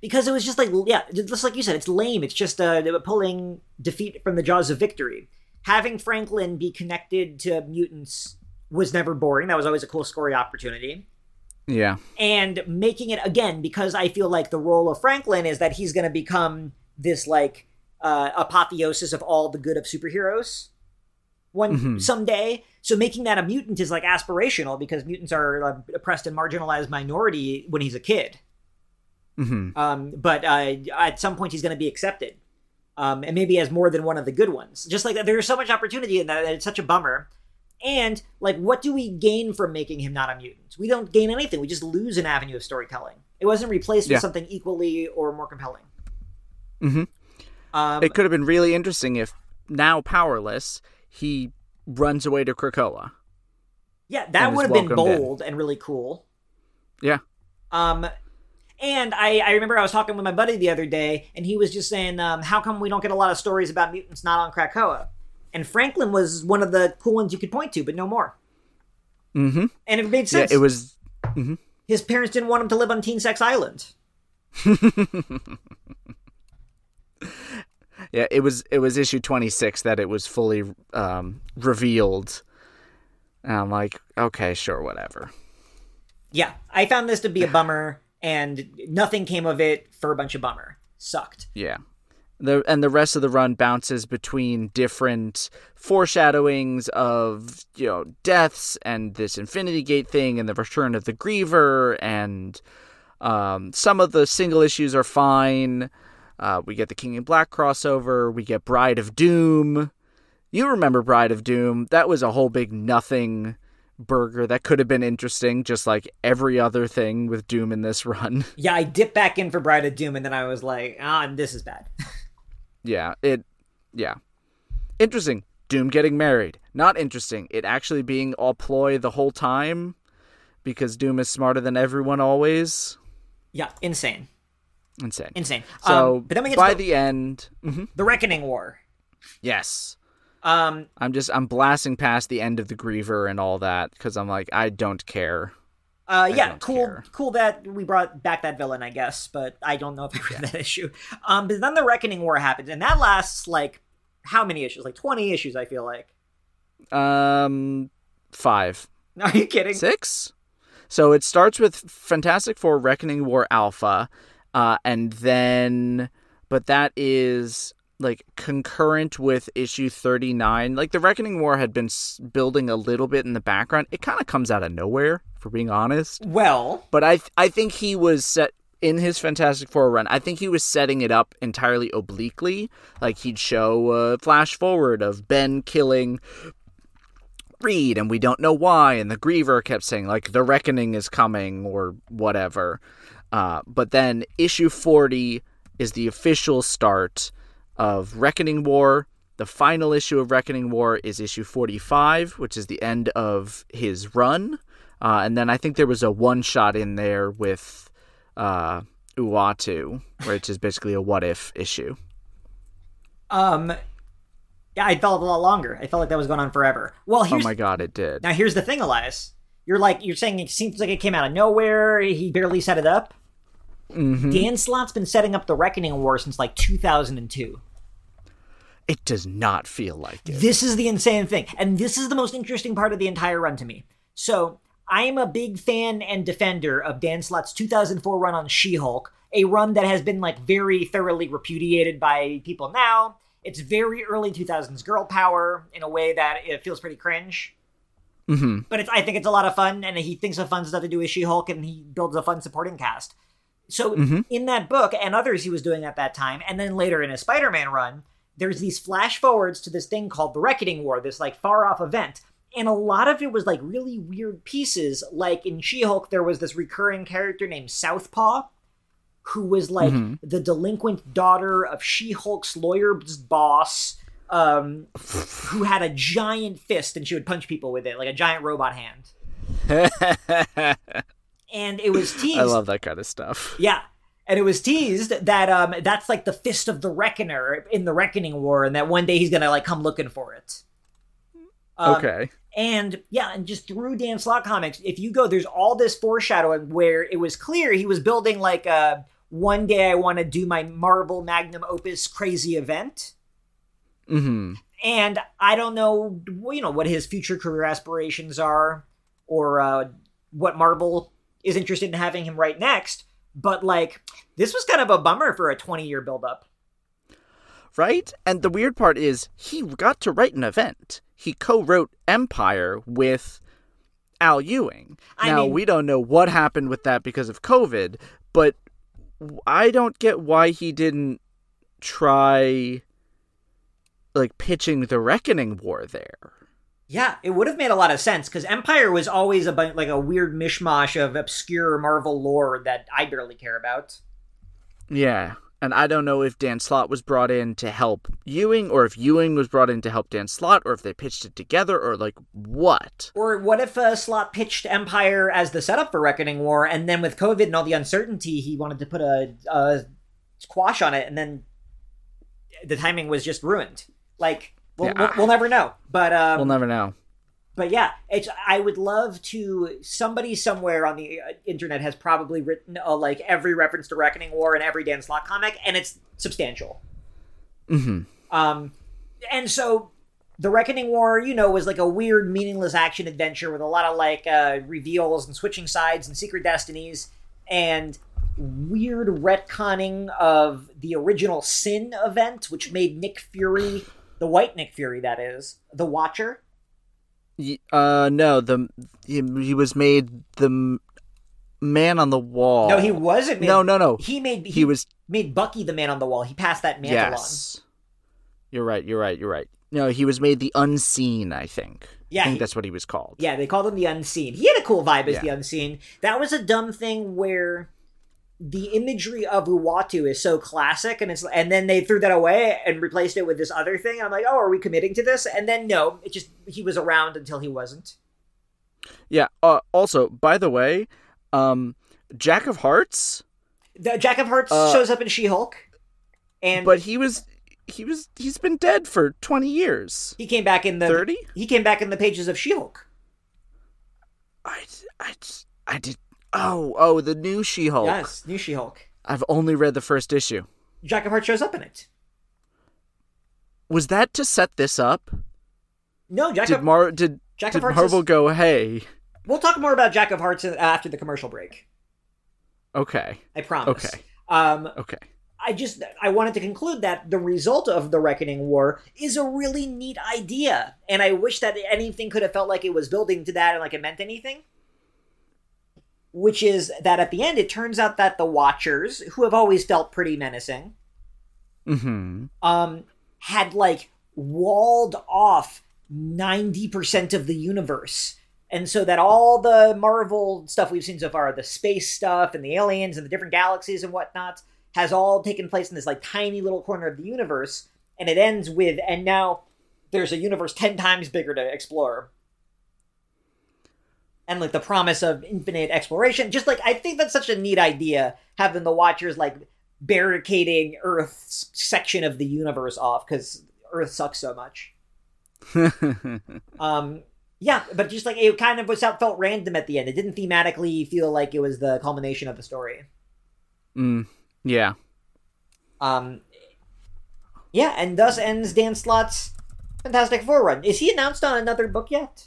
because it was just like yeah, just like you said, it's lame. It's just uh pulling defeat from the jaws of victory. Having Franklin be connected to mutants was never boring. That was always a cool story opportunity. Yeah. And making it again because I feel like the role of Franklin is that he's going to become this like uh, apotheosis of all the good of superheroes one Mhm. someday. So making that a mutant is like aspirational because mutants are uh, oppressed and marginalized minority when he's a kid. Hmm Um, but uh, at some point he's going to be accepted, um, and maybe as more than one of the good ones. Just like there's so much opportunity in that. that It's such a bummer. And like, what do we gain from making him not a mutant? We don't gain anything. We just lose an avenue of storytelling. It wasn't replaced Yeah. with something equally or more compelling. Mhm. Um, It could have been really interesting if now powerless he runs away to Krakoa. yeah, that would have been welcomed in. bold and really cool. Yeah. Um, and I, I remember I was talking with my buddy the other day, and he was just saying, um, "How come we don't get a lot of stories about mutants not on Krakoa?" And Franklin was one of the cool ones you could point to, but no more. Mm-hmm. And it made sense. Yeah, it was. His parents didn't want him to live on Teen Sex Island. Yeah, it was. It was issue twenty six that it was fully um, revealed. And I'm like, okay, sure, whatever. Yeah, I found this to be a bummer, and nothing came of it for a bunch of bummer. Sucked. Yeah. The and the rest of the run bounces between different foreshadowings of you know deaths and this Infinity Gate thing and the return of the Griever and um, some of the single issues are fine. Uh, we get the King in Black crossover. We get Bride of Doom. You remember Bride of Doom? That was a whole big nothing burger that could have been interesting, just like every other thing with Doom in this run. Yeah, I dipped back in for Bride of Doom, and then I was like, ah, this is bad. Yeah, it yeah. Interesting. Doom getting married. Not interesting. It actually being all ploy the whole time because Doom is smarter than everyone always. yeah, insane. Insane. Insane. So um, but then we get by to the, the end, Mhm. the Reckoning War. yes. Um, I'm just I'm blasting past the end of the Griever and all that because I'm like I don't care. Uh, yeah, cool, care. cool that we brought back that villain, I guess, but I don't know if I read that issue. Um, but then the Reckoning War happens, and that lasts like how many issues? Like twenty issues, I feel like. Um, five, Are you kidding? six. So it starts with Fantastic Four Reckoning War Alpha, uh, and then, but that is like concurrent with issue 39. Like the Reckoning War had been s- building a little bit in the background. It kind of comes out of nowhere, for being honest. Well, But I, th- I think he was set in his Fantastic Four run. I think he was setting it up entirely obliquely. Like he'd show a flash forward of Ben killing Reed, and we don't know why. And the Griever kept saying like the reckoning is coming or whatever. Uh, but then issue forty is the official start of Reckoning War. The final issue of Reckoning War is issue forty-five, which is the end of his run. Uh, and then I think there was a one shot in there with uh, Uatu, which is basically a what if issue. um, yeah, I felt a lot longer. I felt like that was going on forever. Well, Oh my god, it did. now here's the thing, Elias. You're like you're saying it seems like it came out of nowhere. He barely set it up. hmm Dan Slott's been setting up the Reckoning War since like 2002. It does not feel like it. This is the insane thing. And this is the most interesting part of the entire run to me. So, I am a big fan and defender of Dan Slott's 2004 run on She Hulk, a run that has been like very thoroughly repudiated by people now. It's very early 2000s girl power in a way that it feels pretty cringe. hmm But it's, I think it's a lot of fun, and he thinks of fun stuff to do with She Hulk, and he builds a fun supporting cast. So Mhm. in that book and others he was doing at that time, and then later in his Spider-Man run, there's these flash forwards to this thing called the Reckoning War, this like far off event. And a lot of it was like really weird pieces. Like in She-Hulk, there was this recurring character named Southpaw, who was like Mhm. the delinquent daughter of She-Hulk's lawyer's boss, um, who had a giant fist and she would punch people with it, like a giant robot hand. And it was teased. I love that kind of stuff. Yeah. And it was teased that um that's like the fist of the reckoner in the reckoning war and that one day he's gonna like come looking for it Um, okay. and yeah and just through dan slott comics if you go there's all this foreshadowing where it was clear he was building like a one day i want to do my marvel magnum opus crazy event Mm-hmm. and I don't know, you know, what his future career aspirations are, or uh, what Marvel is interested in having him write next. But like, this was kind of a bummer for a twenty-year buildup. Right? And the weird part is he got to write an event. He co-wrote Empyre with Al Ewing. I now mean- we don't know what happened with that because of COVID, but I don't get why he didn't try like pitching the Reckoning War there. Yeah, it would have made a lot of sense because Empyre was always a like a weird mishmash of obscure Marvel lore that I barely care about. Yeah. And I don't know if Dan Slott was brought in to help Ewing, or if Ewing was brought in to help Dan Slott, or if they pitched it together, or like what. Or what if uh, Slott pitched Empyre as the setup for Reckoning War, and then with COVID and all the uncertainty, he wanted to put a, a squash on it, and then the timing was just ruined. Like we'll, Yeah. we'll, we'll never know. But um, We'll never know. but yeah, it's I would love to. Somebody somewhere on the uh, internet has probably written uh, like every reference to Reckoning War in every Dan Slott comic, and it's substantial. hmm Um, and so the Reckoning War, you know, was like a weird, meaningless action adventure with a lot of like uh, reveals and switching sides and secret destinies and weird retconning of the original Sin event, which made Nick Fury, the White Nick Fury, that is, the Watcher. Uh, no, the he, he was made the man on the wall. No, he wasn't. Made, No, no, no. He made he, He was made Bucky the man on the wall. He passed that mantle on. yes. You're right. You're right. You're right. No, he was made the unseen. I think. Yeah, I think he- that's what he was called. Yeah, they called him the Unseen. He had a cool vibe as Yeah. the Unseen. That was a dumb thing where the imagery of Uatu is so classic, and it's and then they threw that away and replaced it with this other thing. And I'm like, oh, are we committing to this? And then no, it just he was around until he wasn't. Yeah. Uh, also, by the way, um, Jack of Hearts, The Jack of Hearts Uh, shows up in She Hulk, and but he was he was he's been dead for twenty years. he came back in the Thirty. He came back in the pages of She Hulk. I I I did. Oh oh, the new She-Hulk. Yes, new She Hulk. I've only read the first issue. Jack of Hearts shows up in it. Was that to set this up? No, Jack Did of Mar did Jack did of Hearts Marvel is- go? Hey, We'll talk more about Jack of Hearts after the commercial break. okay, I promise. Okay. Um, okay. I just I wanted to conclude that the result of the Reckoning War is a really neat idea, and I wish that anything could have felt like it was building to that and like it meant anything. Which is that at the end, it turns out that the Watchers, who have always felt pretty menacing, Mm-hmm. um, had like walled off 90% of the universe. And so that all the Marvel stuff we've seen so far, the space stuff and the aliens and the different galaxies and whatnot, has all taken place in this like tiny little corner of the universe. And it ends with, and now there's a universe 10 times bigger to explore. And like the promise of infinite exploration. Just like, I think that's such a neat idea, having the Watchers like barricading Earth's section of the universe off because Earth sucks so much. Um, yeah, but just like it kind of was felt random at the end. It didn't thematically feel like it was the culmination of the story. mm, yeah. Um, yeah, and thus ends Dan Slott's Fantastic Four run. Is he announced on another book yet?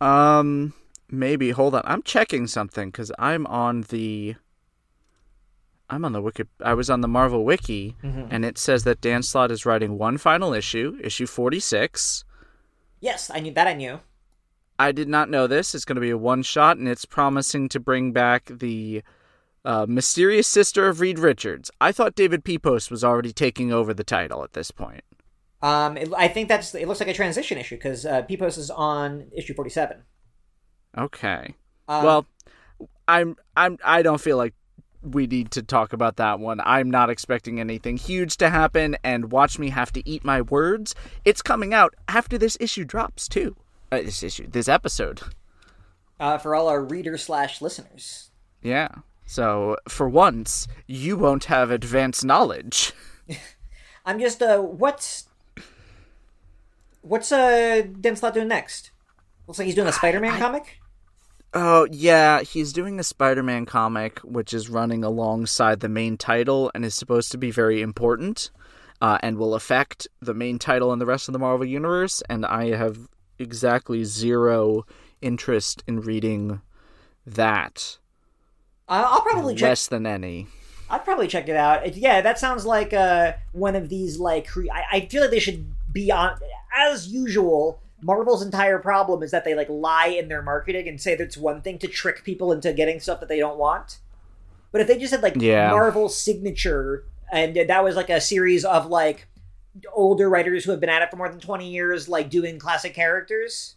Um, maybe. Hold on. I'm checking something because I'm on the. I'm on the wiki. I was on the Marvel wiki, and it says that Dan Slott is writing one final issue, issue 46. Yes, I knew that. I knew. I did not know this. It's going to be a one shot, and it's promising to bring back the uh, mysterious sister of Reed Richards. I thought David Pepose was already taking over the title at this point. Um, it, I think that's. It looks like a transition issue because uh, Pepose is on issue forty-seven. Okay. Um, well, I'm I'm I don't feel like we need to talk about that one. I'm not expecting anything huge to happen, and watch me have to eat my words. It's coming out after this issue drops too. Uh, this issue, this episode. uh, for all our readers slash listeners. Yeah. So for once, you won't have advanced knowledge. I'm just uh, what's what's uh Dan Slott doing next? Looks like he's doing a Spider-Man comic. Oh, yeah, he's doing a Spider Man comic, which is running alongside the main title and is supposed to be very important uh, and will affect the main title and the rest of the Marvel Universe. And I have exactly zero interest in reading that. Uh, I'll probably check. Less than any. I'd probably check it out. Yeah, that sounds like uh, one of these like. Cre- I, I feel like they should be on as usual. Marvel's entire problem is that they like lie in their marketing and say that it's one thing to trick people into getting stuff that they don't want. But if they just had like Yeah. Marvel signature and that was like a series of like older writers who have been at it for more than 20 years like doing classic characters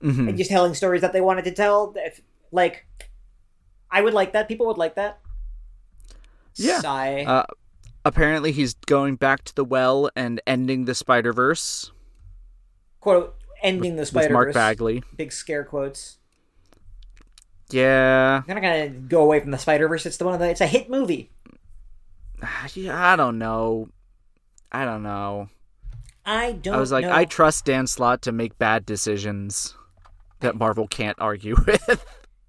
hmm and just telling stories that they wanted to tell if, like I would like that. People would like that. Yeah. Sigh. Uh, apparently, he's going back to the well and ending the Spider Verse quote ending the Spider Mark. Bagley. Big scare quotes. Yeah, They're not gonna go away from the Spider Verse. It's the one of the. It's a hit movie. I don't know. I don't know. I don't. Know. I was like, know. I trust Dan Slott to make bad decisions that Marvel can't argue with.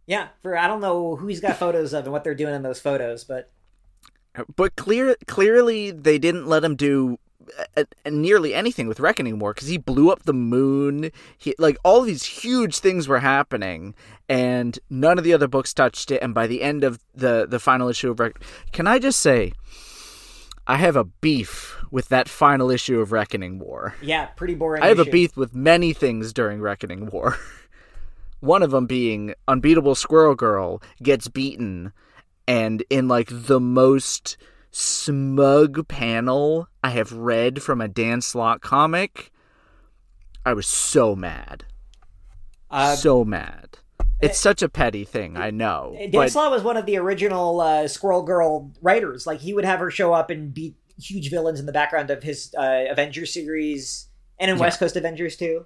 yeah, for I don't know who he's got photos of and what they're doing in those photos, but but clear, clearly, they didn't let him do uh, uh, nearly anything with Reckoning War because he blew up the moon. He like all these huge things were happening, and none of the other books touched it. And by the end of the the final issue of Reck, can I just say, I have a beef with that final issue of Reckoning War. yeah, pretty boring. I have a beef with many things during Reckoning War. One of them being Unbeatable Squirrel Girl gets beaten, and in like the most smug panel I have read from a Dan Slott comic, I was so mad. Uh, so mad. It's such a petty thing, I know. Dan but Slott was one of the original uh, Squirrel Girl writers. Like he would have her show up and beat huge villains in the background of his uh, Avengers series and in Yeah. West Coast Avengers too.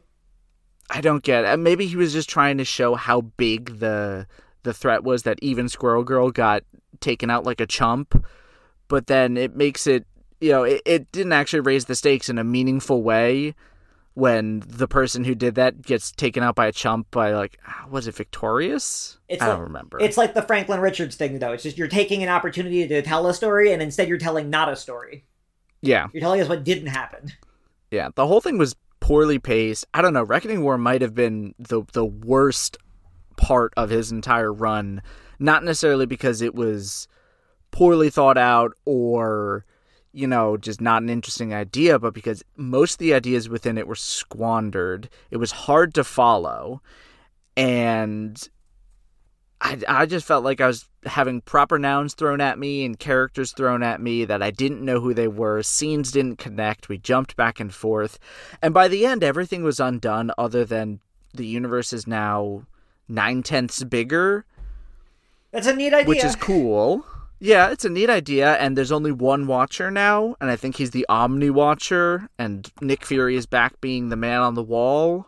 I don't get it. Maybe he was just trying to show how big the the threat was that even Squirrel Girl got taken out like a chump. But then it makes it, you know, it, it didn't actually raise the stakes in a meaningful way when the person who did that gets taken out by a chump by like was it Victorious? It's I like- don't remember. It's like the Franklin Richards thing, though. It's just you're taking an opportunity to tell a story, and instead you're telling not a story. yeah. You're telling us what didn't happen. Yeah, the whole thing was poorly paced. I don't know. Reckoning War might have been the the worst part of his entire run, not necessarily because it was poorly thought out or you know just not an interesting idea, but because most of the ideas within it were squandered. It was hard to follow, and I, I just felt like I was having proper nouns thrown at me and characters thrown at me that I didn't know who they were. Scenes didn't connect. We jumped back and forth. And by the end, everything was undone other than the universe is now nine tenths bigger, That's a neat idea. which is cool. Yeah, it's a neat idea. And there's only one Watcher now. And I think he's the Omni Watcher. And Nick Fury is back being the man on the wall,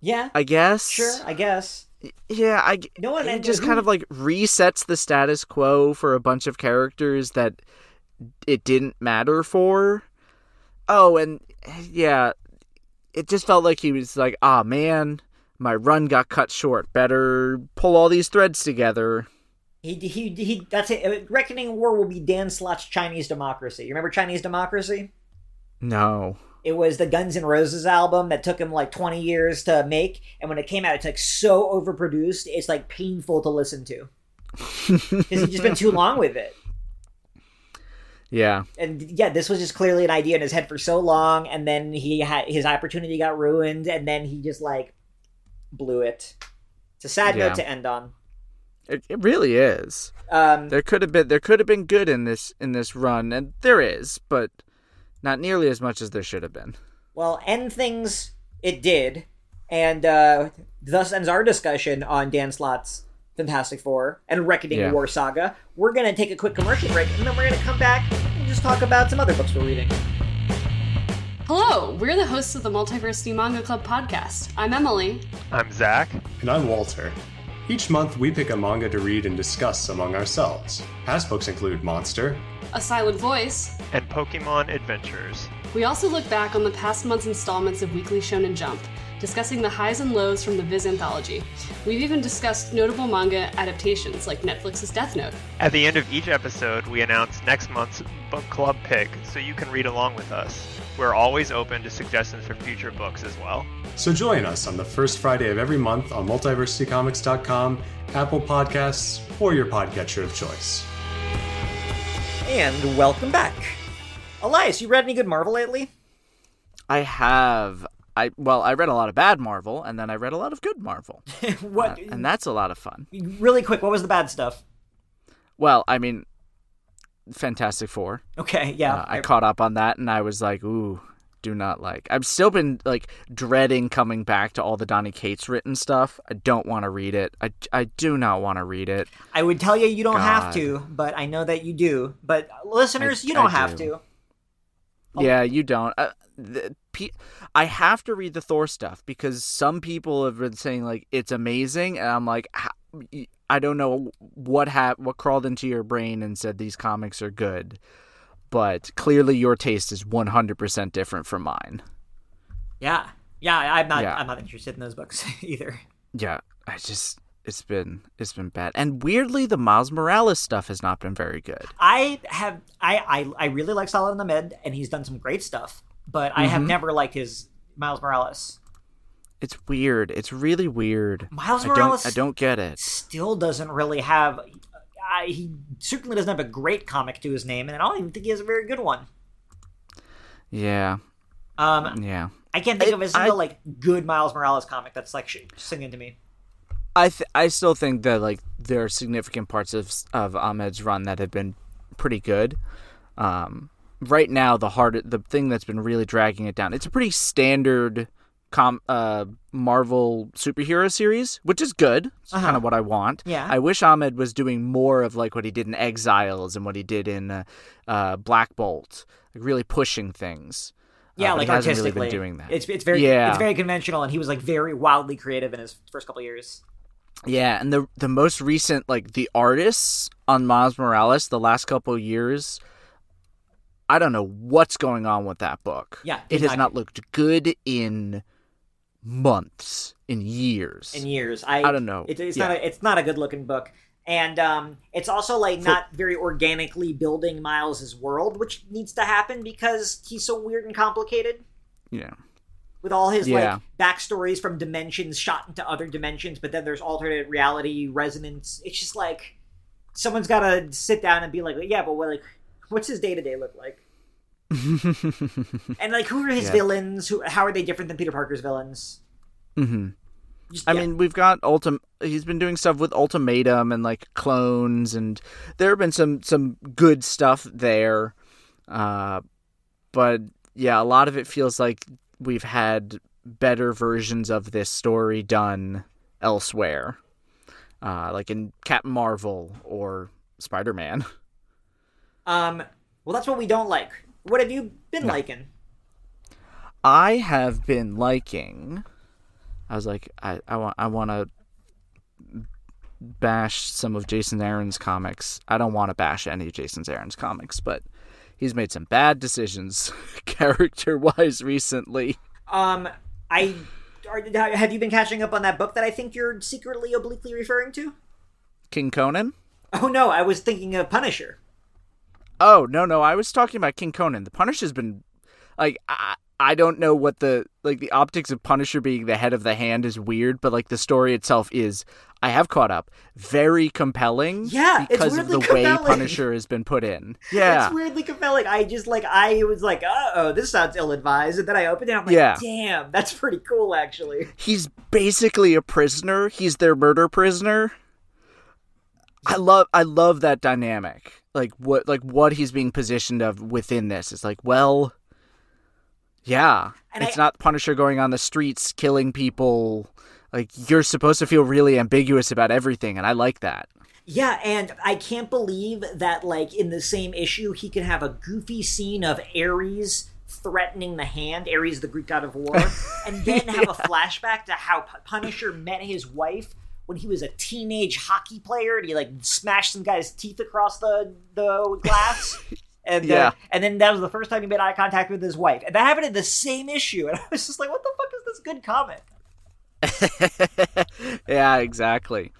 yeah, I guess. sure, I guess. Yeah, I No one- it just who- kind of like resets the status quo for a bunch of characters that it didn't matter for. Oh, and yeah, it just felt like he was like, "Ah, man, my run got cut short. Better pull all these threads together." He, he, he, that's it. Reckoning War will be Dan Slott's Chinese Democracy. You remember Chinese Democracy? No. It was the Guns N' Roses album that took him like 20 years to make. And when it came out, it's like so overproduced, it's like painful to listen to. Because he's just been too long with it. Yeah. And yeah, this was just clearly an idea in his head for so long. And then he had his opportunity got ruined. And then he just like blew it. It's a sad Yeah. note to end on. It, it really is. Um, There could have been there could have been good in this in this run and there is, but not nearly as much as there should have been. Well, end things it did, and uh, thus ends our discussion on Dan Slott's Fantastic Four and Reckoning Yeah. War Saga. We're gonna take a quick commercial break, and then we're gonna come back and just talk about some other books we're reading. Hello, we're the hosts of the Multiversity Manga Club podcast. I'm Emily. I'm Zach. And I'm Walter. Each month, we pick a manga to read and discuss among ourselves. Past books include Monster, A Silent Voice, and Pokemon Adventures. We also look back on the past month's installments of Weekly Shonen Jump, discussing the highs and lows from the Viz anthology. We've even discussed notable manga adaptations like Netflix's Death Note. At the end of each episode, we announce next month's book club pick so you can read along with us. We're always open to suggestions for future books as well. So join us on the first Friday of every month on multiversitycomics.com, Apple Podcasts, or your podcatcher of choice. And welcome back. Elias, you read any good Marvel lately? I have. I well, I read a lot of bad Marvel, and then I read a lot of good Marvel, what? Uh, and that's a lot of fun. really quick, what was the bad stuff? Well, I mean, Fantastic Four. Okay, yeah. Uh, I caught up on that, and I was like, ooh, do not like. I've still been like dreading coming back to all the Donny Cates written stuff. I don't want to read it. I, I do not want to read it. I would tell you you don't have to, but I know that you do. But listeners, I- you don't I have do. to. Oh. Yeah, you don't. Uh, the, I have to read the Thor stuff because some people have been saying like it's amazing, and I'm like, I don't know what ha- what crawled into your brain and said these comics are good, but clearly your taste is 100% different from mine. Yeah, yeah. I'm not. Yeah. I'm not interested in those books either. Yeah, I just it's been it's been bad, and weirdly the Miles Morales stuff has not been very good. I have. I I, I really like Saladin Ahmed, and he's done some great stuff. But I Mm-hmm. have never liked his Miles Morales. It's weird. It's really weird. Miles I Morales- don't I don't get it. Still doesn't really have. I, he certainly doesn't have a great comic to his name, and I don't even think he has a very good one. Yeah, Um, yeah. I can't think I- of a single I- like good Miles Morales comic that's like singing to me. I th- I still think that like there are significant parts of of Ahmed's run that have been pretty good. Um, right now, the hard the thing that's been really dragging it down. It's a pretty standard com uh Marvel superhero series, which is good. It's kind of what I want. Yeah. I wish Ahmed was doing more of like what he did in Exiles and what he did in uh, uh, Black Bolt, like really pushing things. Yeah, Uh, like artistically, really doing that. It's it's very Yeah. it's very conventional, and he was like very wildly creative in his first couple years. Yeah, and the the most recent like the artists on Miles Morales the last couple of years I don't know what's going on with that book. Yeah, it did has not- looked good in months, in years. in years. I I don't know. It, it's Yeah. not a, it's not a good looking book, and um, it's also like not very organically building Miles's world, which needs to happen because he's so weird and complicated yeah. With all his Yeah. like backstories from dimensions shot into other dimensions, but then there's alternate reality resonance. It's just like someone's got to sit down and be like, yeah, but what like what's his day to day look like? and like, who are his Yeah. villains? Who? How are they different than Peter Parker's villains? hmm Just, I yeah. mean, we've got ultim. He's been doing stuff with Ultimatum and like clones, and there have been some some good stuff there. Uh, but yeah, a lot of it feels like we've had better versions of this story done elsewhere, uh, like in Captain Marvel or Spider Man. Um, well, that's what we don't like. What have you been liking? I have been liking. I was like, I, I want I want to bash some of Jason Aaron's comics. I don't want to bash any of Jason Aaron's comics, but he's made some bad decisions character wise recently. Um, I are, have you been catching up on that book that I think you're secretly obliquely referring to? King Conan? Oh no, I was thinking of Punisher. Oh no no, I was talking about King Conan. The Punisher's been like I I don't know what the like the optics of Punisher being the head of the hand is weird, but like the story itself is I have caught up. Very compelling. Yeah, it's because of the weirdly way compelling. Punisher has been put in. Yeah. It's weirdly compelling. I just like I was like, uh oh, this sounds ill advised, and then I opened it. I'm like, Yeah. damn, that's pretty cool, actually. He's basically a prisoner. He's their murder prisoner. I love I love that dynamic. Like what like what he's being positioned of within this. It's like, well, yeah. And it's I- not Punisher going on the streets killing people. Like you're supposed to feel really ambiguous about everything and I like that. Yeah, and I can't believe that like in the same issue he can have a goofy scene of Ares threatening the hand, Ares the Greek god of war, and then have a flashback to how P- Punisher met his wife when he was a teenage hockey player and he like smashed some guy's teeth across the the glass. And uh, Yeah. and then that was the first time he made eye contact with his wife. And that happened in the same issue. And I was just like, what the fuck is this good comic? yeah, exactly.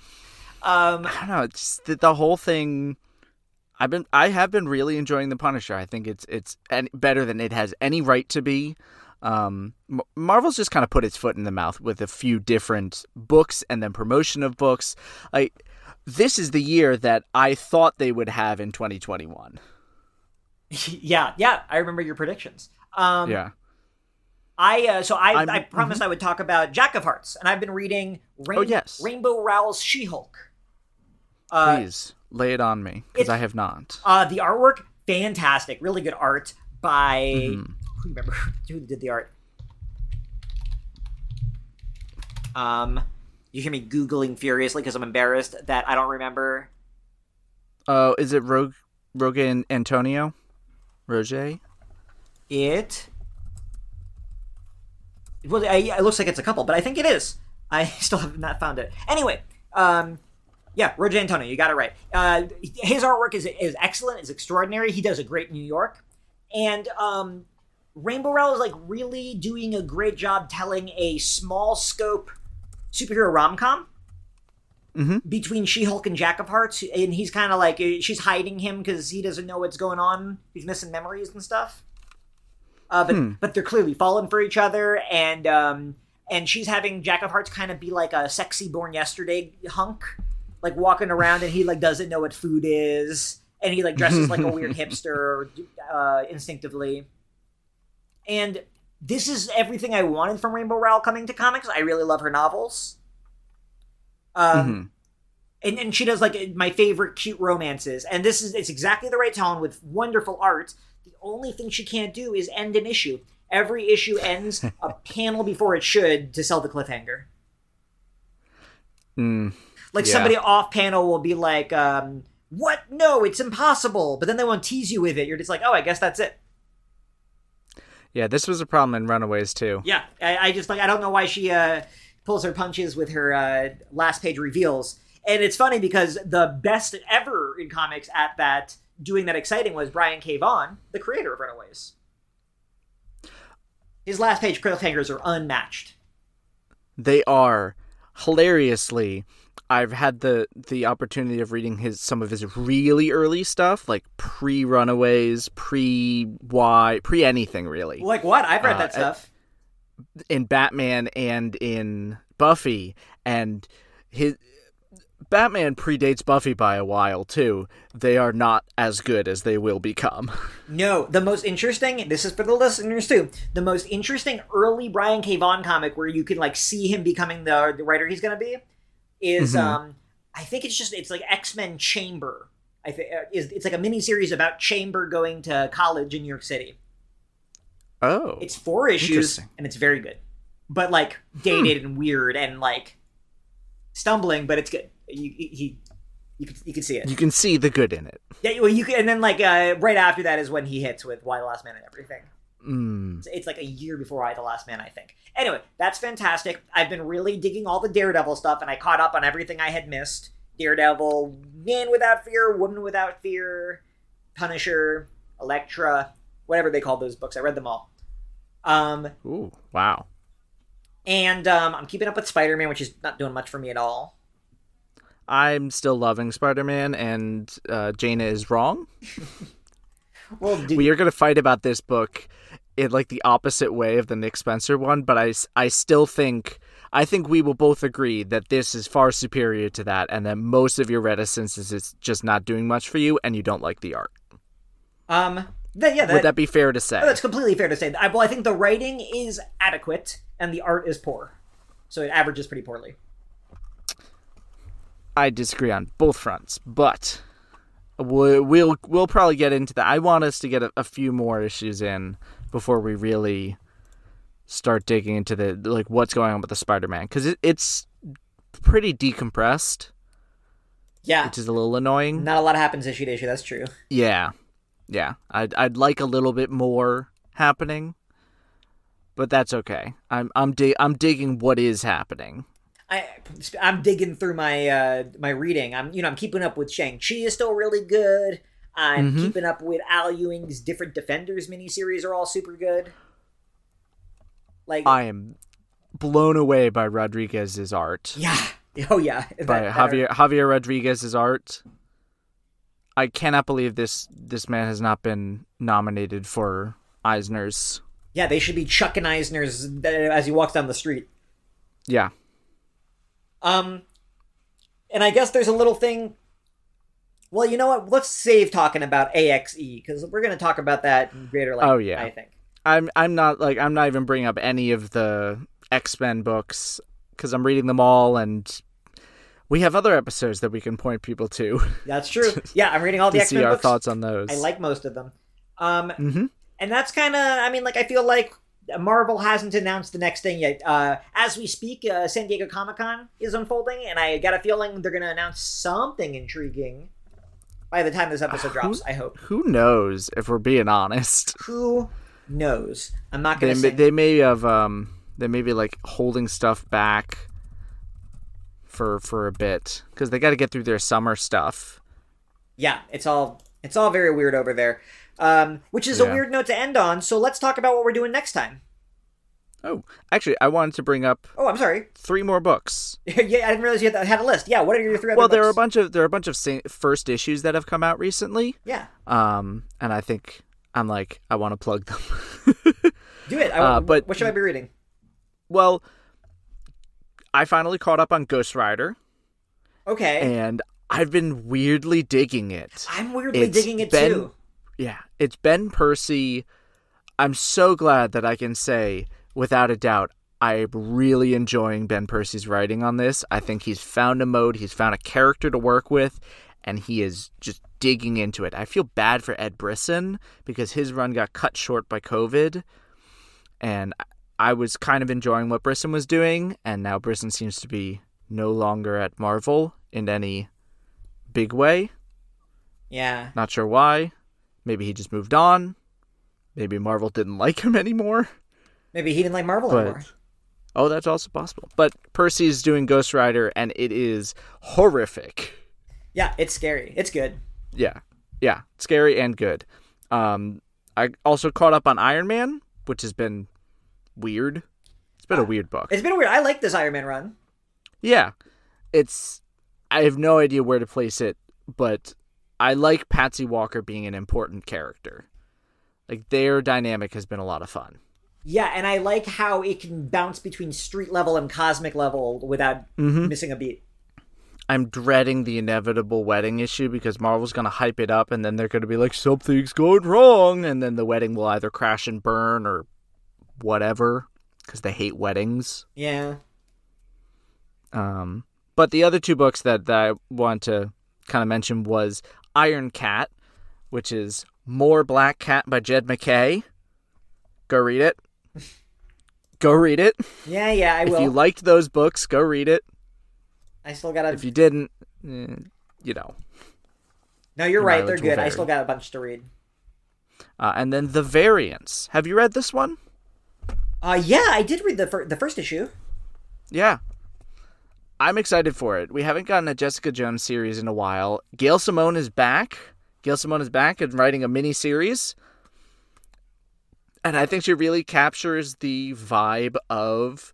Um, I don't know. It's the, the whole thing. I've been I have been really enjoying the Punisher. I think it's it's any, better than it has any right to be. Um, Marvel's just kind of put its foot in the mouth with a few different books and then promotion of books. Like this is the year that I thought they would have in 2021. yeah, yeah, I remember your predictions. Um, yeah. I uh, so I I'm- I promised I would talk about Jack of Hearts, and I've been reading Rain- Oh, yes. Rainbow Rowell's She-Hulk. Uh, Please lay it on me because I have not. uh, the artwork fantastic, really good art by Mm-hmm. who remember who did the art. Um, you hear me googling furiously because I'm embarrassed that I don't remember. Oh, is it Rogue Rogan Antonio? Roger? It. Well, I, it looks like it's a couple, but I think it is. I still have not found it. Anyway, um, yeah, Roger Antonio, you got it right. Uh, his artwork is is excellent, is extraordinary. He does a great New York, and um, Rainbow Rowell is like really doing a great job telling a small scope superhero rom com Mhm. between She-Hulk and Jack of Hearts, and he's kind of like uh, she's hiding him because he doesn't know what's going on. He's missing memories and stuff. Uh, but but they're clearly falling for each other, and um, and she's having Jack of Hearts kind of be like a sexy Born Yesterday hunk, like walking around, and he like doesn't know what food is, and he like dresses like a weird hipster uh, instinctively. And this is everything I wanted from Rainbow Rowell coming to comics. I really love her novels. Um, Mhm. and, and she does like my favorite cute romances and this is it's exactly the right tone with wonderful art the only thing she can't do is end an issue every issue ends a panel before it should to sell the cliffhanger Mm. like Yeah. somebody off panel will be like um what no it's impossible but then they won't tease you with it you're just like oh i guess that's it Yeah, this was a problem in Runaways too. Yeah, I, I just like I don't know why she uh, pulls her punches with her uh, last page reveals, and it's funny because the best ever in comics at that doing that exciting was Brian K. Vaughan, the creator of Runaways. His last page cliffhangers are unmatched. They are hilariously. I've had the the opportunity of reading his some of his really early stuff, like pre Runaways, pre Y, pre anything really. Like what? I've read Uh, that stuff. In Batman and in Buffy, and his Batman predates Buffy by a while too. They are not as good as they will become. No, the most interesting. This is for the listeners too. The most interesting early Brian K. Vaughan comic where you can like see him becoming the, the writer he's going to be is Mhm. um I think it's just it's like X Men Chamber. I think is it's like a mini series about Chamber going to college in New York City. Oh, It's four issues and it's very good, but like dated and weird and like stumbling, but it's good. You he you can you can see it. you can see the good in it. Yeah, well, you can, and then like uh, right after that is when he hits with Y the Last Man and everything. Mm. It's, it's like a year before Y the Last Man, I think. Anyway, that's fantastic. I've been really digging all the Daredevil stuff, and I caught up on everything I had missed. Daredevil, Man Without Fear, Woman Without Fear, Punisher, Elektra, whatever they called those books. I read them all. Um, Ooh, wow. and um, I'm keeping up with Spider Man, which is not doing much for me at all. I'm still loving Spider-Man, and uh, Jaina is wrong. Well, We are going to fight about this book in like the opposite way of the Nick Spencer one, but I, I still think I think we will both agree that this is far superior to that, and that most of your reticence is it's just not doing much for you, and you don't like the art. um, th- yeah, Would that be fair to say? Oh, that's completely fair to say. I, well, I think the writing is adequate and the art is poor, so it averages pretty poorly. I disagree on both fronts, but we'll we'll, we'll probably get into that. I want us to get a, a few more issues in before we really start digging into the like what's going on with the Spider-Man because it, it's pretty decompressed, Yeah, which is a little annoying. not a lot happens issue to issue. That's true. Yeah, yeah. I'd I'd like a little bit more happening, but that's okay. I'm I'm dig- I'm digging what is happening. I I'm digging through my uh my reading. I'm you know I'm keeping up with Shang Chi is still really good. I'm Mhm. keeping up with Al Ewing's different Defenders miniseries are all super good. Like I am blown away by Rodriguez's art. yeah, oh yeah, by That- that- Javier Javier Rodriguez's art. I cannot believe this this man has not been nominated for Eisner's. Yeah, they should be chucking Eisner's uh, as he walks down the street. Yeah. Um, and I guess there's a little thing. Well, you know what? Let's save talking about AXE because we're going to talk about that in greater length. Oh, yeah. I think. I'm I'm not like I'm not even bringing up any of the X-Men books cuz I'm reading them all and we have other episodes that we can point people to That's true. Yeah, I'm reading all the X see Men our books. thoughts on those. I like most of them. Um, Mhm. and that's kind of. I mean, like I feel like Marvel hasn't announced the next thing yet. Uh, as we speak, uh, San Diego Comic Con is unfolding, and I got a feeling they're going to announce something intriguing by the time this episode Who- drops. I hope. Who knows if we're being honest. Who knows? I'm not going to say. they may have um they may be like holding stuff back for for a bit cuz they got to get through their summer stuff. yeah, it's all it's all very weird over there. Um, which is a weird note to end on. So let's talk about what we're doing next time. Oh, actually I wanted to bring up Oh, I'm sorry. three more books. yeah, I didn't realize you had, had a list. Yeah, what are your three other Well, there are a bunch of there are a bunch of first issues that have come out recently. Yeah, Um and I think I'm like I want to plug them. do it. I, Uh, but- what should I be reading? well, I finally caught up on Ghost Rider Okay, and I've been weirdly digging it. I'm weirdly it's digging it been- too. Yeah, it's Ben Percy. I'm so glad that I can say, without a doubt, I'm really enjoying Ben Percy's writing on this. I think he's found a mode, he's found a character to work with, and he is just digging into it. I feel bad for Ed Brisson because his run got cut short by COVID, and I was kind of enjoying what Brisson was doing, and now Brisson seems to be no longer at Marvel in any big way. Yeah, Not sure why. Maybe he just moved on. Maybe Marvel didn't like him anymore. maybe he didn't like Marvel But anymore. oh, that's also possible. But Percy's doing Ghost Rider, and it is horrific. Yeah, it's scary. It's good. Yeah, yeah, scary and good. Um, I also caught up on Iron Man, which has been weird. It's been a weird book. It's been weird. I like this Iron Man run. Yeah, it's. I have no idea where to place it, but I like Patsy Walker being an important character. Like their dynamic has been a lot of fun. Yeah, and I like how it can bounce between street level and cosmic level without Mm-hmm. missing a beat. I'm dreading the inevitable wedding issue because Marvel's going to hype it up and then they're going to be like, something's going wrong. And then the wedding will either crash and burn or whatever because they hate weddings. Yeah. Um, but the other two books that, that I want to kind of mention was Iron Cat, which is More Black Cat by Jed MacKay. Go read it. Go read it. Yeah, yeah, I will. If you liked those books, go read it. I still got If you didn't, eh, you know. No, you're right. They're good. I still got a bunch to read. Uh, and then The Variants. Have you read this one? Uh, yeah, I did read the fir- the first issue. Yeah. I'm excited for it. We haven't gotten a Jessica Jones series in a while. Gail Simone is back. Gail Simone is back and writing a mini series. And I think she really captures the vibe of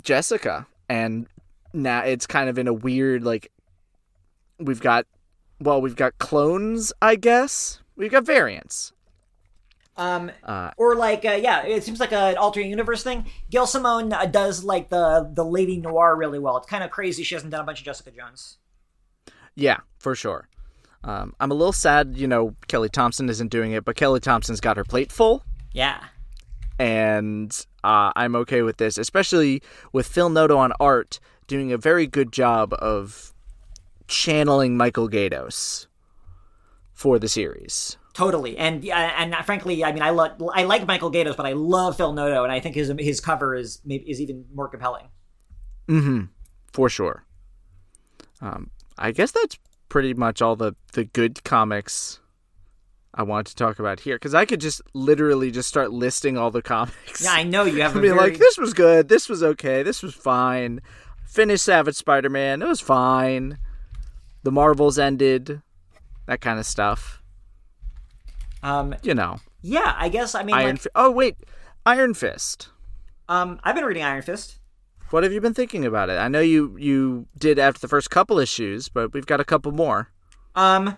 Jessica. And now it's kind of in a weird, like, we've got, well, we've got clones, I guess. We've got variants. Um, Uh, or like, uh, yeah, it seems like an alternate universe thing. Gail Simone uh, does like the the lady noir really well. It's kind of crazy she hasn't done a bunch of Jessica Jones. Yeah, for sure. Um, I'm a little sad, you know, Kelly Thompson isn't doing it, but Kelly Thompson's got her plate full, Yeah. and uh, I'm okay with this, especially with Phil Noto on art doing a very good job of channeling Michael Gaydos for the series. Totally, and yeah, and frankly, I mean, I love I like Michael Gaydos, but I love Phil Noto, and I think his his cover is maybe is even more compelling. Mm-hmm. For sure. Um, I guess that's pretty much all the, the good comics I want to talk about here, because I could just literally just start listing all the comics. Yeah, I know you have I mean, very, like this was good, this was okay, this was fine. finished Savage Spider-Man. It was fine. The Marvels ended. That kind of stuff. Um, You know, yeah, I guess. I mean, Iron. like, oh wait, Iron Fist. um, I've been reading Iron Fist. What have you been thinking about it? I know you you did after the first couple issues, but we've got a couple more. Um,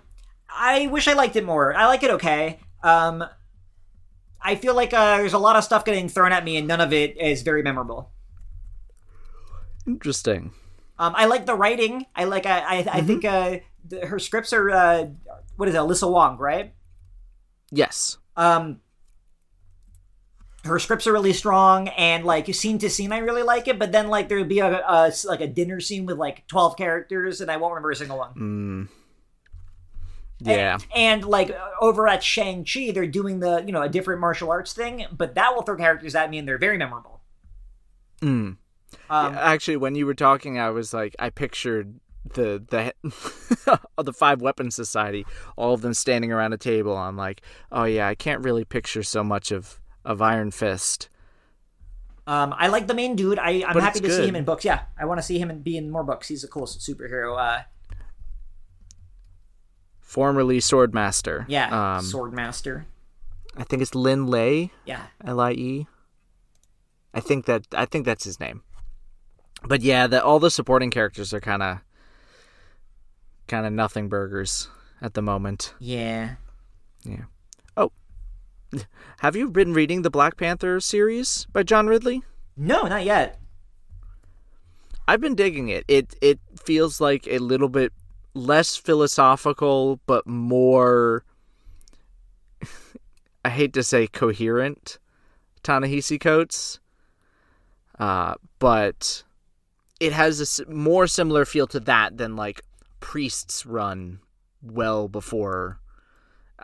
I wish I liked it more. I like it okay. Um, I feel like uh, there's a lot of stuff getting thrown at me, and none of it is very memorable. Interesting. Um, I like the writing. I like. I. I, I think uh, the, her scripts are. Uh, what is it, Alyssa Wong, right? Yes. Um, her scripts are really strong, and like scene to scene, I really like it. But then like there would be a, a like a dinner scene with like twelve characters, and I won't remember a single one. Mm. Yeah. And, and, like over at Shang Chi, they're doing the you know a different martial arts thing, but that will throw characters at me, and they're very memorable. Mm. Um, Actually, when you were talking, I was like, I pictured the the of the Five Weapons Society, all of them standing around a table. I'm like, oh yeah, I can't really picture so much of of Iron Fist. Um, I like the main dude. I, I'm But happy to see him in books. Yeah, I want to see him in, be in more books. He's a cool superhero. Uh, Formerly Swordmaster. yeah, Um, Swordmaster. I think it's Lin Lie. Yeah, L I E. I think that I think that's his name. But yeah, the, all the supporting characters are kind of kind of nothing burgers at the moment. yeah. Yeah. Oh, have you been reading the Black Panther series by John Ridley? No, not yet. I've been digging it. It it feels like a little bit less philosophical, but more. I hate to say coherent, Ta-Nehisi Coates, uh, but it has a more similar feel to that than like Priests run well before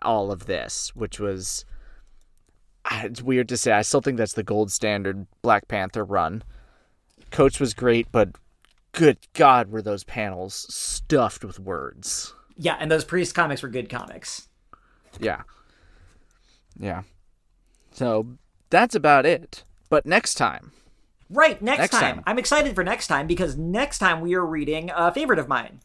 all of this, which was. It's weird to say. I still think that's the gold standard Black Panther run. Coates was great, but good God, were those panels stuffed with words. Yeah, and those priest comics were good comics. Yeah. Yeah. So that's about it. But next time, Right, next, Next time. time. I'm excited for next time because next time we are reading a favorite of mine.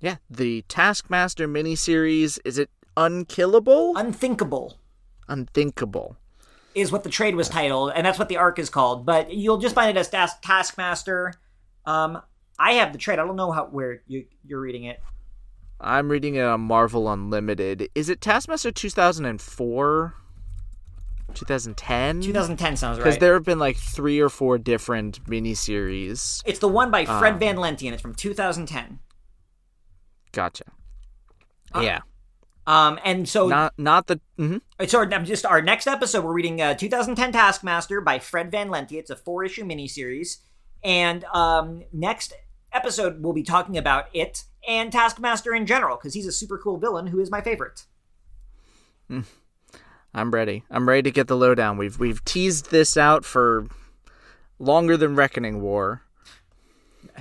Yeah, the Taskmaster miniseries is it unkillable? Unthinkable Unthinkable. is what the trade was titled, and that's what the arc is called. But you'll just find it as Tas- Taskmaster. Um, I have the trade. I don't know how where you you're reading it. I'm reading it on Marvel Unlimited. Is it Taskmaster 2004? 2010? 2010 sounds right. Because there have been like three or four different miniseries. It's the one by Fred Um, Van Lente, and it's from 2010. Gotcha. Uh, yeah. Um, and so Not not the. mhm. So our- just our next episode, we're reading uh, 2010 Taskmaster by Fred Van Lente. It's a four issue miniseries, and um, next episode we'll be talking about it and Taskmaster in general because he's a super cool villain who is my favorite. I'm ready. I'm ready to get the lowdown. We've we've teased this out for longer than Reckoning War.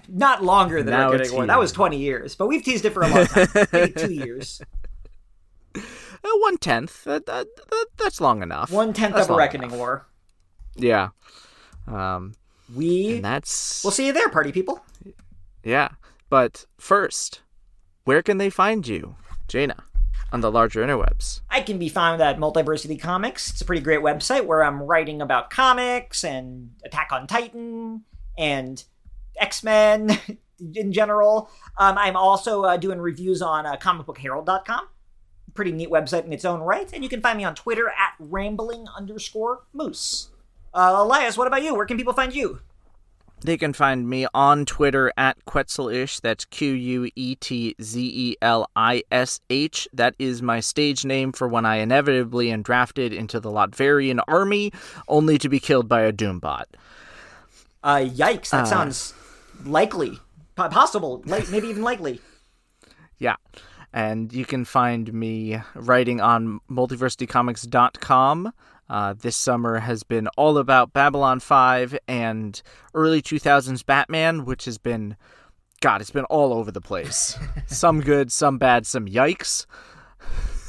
Not longer than Now Reckoning it's War. That was 20 years, but we've teased it for a long time, maybe two years. Uh, one tenth. That, that, that's long enough. One tenth of a Reckoning enough. War. Yeah. Um. We that's we'll see you there, party people. yeah. But first, where can they find you, Jaina, on the larger interwebs? I can be found at Multiversity Comics. It's a pretty great website where I'm writing about comics and Attack on Titan and X Men in general. Um, I'm also uh, doing reviews on uh, comicbookherald.com. Pretty neat website in its own right. And you can find me on Twitter at rambling underscore moose. Uh, Elias, what about you? Where can people find you? They can find me on Twitter at Quetzelish. That's Q U E T Z E L I S H. That is my stage name for when I inevitably am drafted into the Latverian army, only to be killed by a Doombot. Uh, yikes, that Uh, sounds likely. Possible. Like, maybe even likely. Yeah. And you can find me writing on multiversitycomics.com. Uh, this summer has been all about Babylon 5 and early 2000s Batman, which has been, God, it's been all over the place. some good, some bad, some yikes.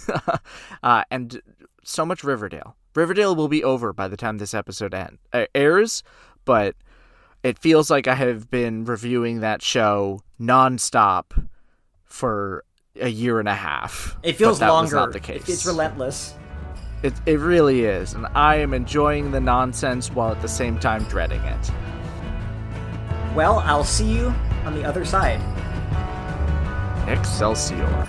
uh, and so much Riverdale. Riverdale will be over by the time this episode end, uh, airs, but it feels like I have been reviewing that show nonstop for a year and a half. It feels that longer. Was not the case. It's relentless. It it really is, and I am enjoying the nonsense while at the same time dreading it. Well, I'll see you on the other side. Excelsior.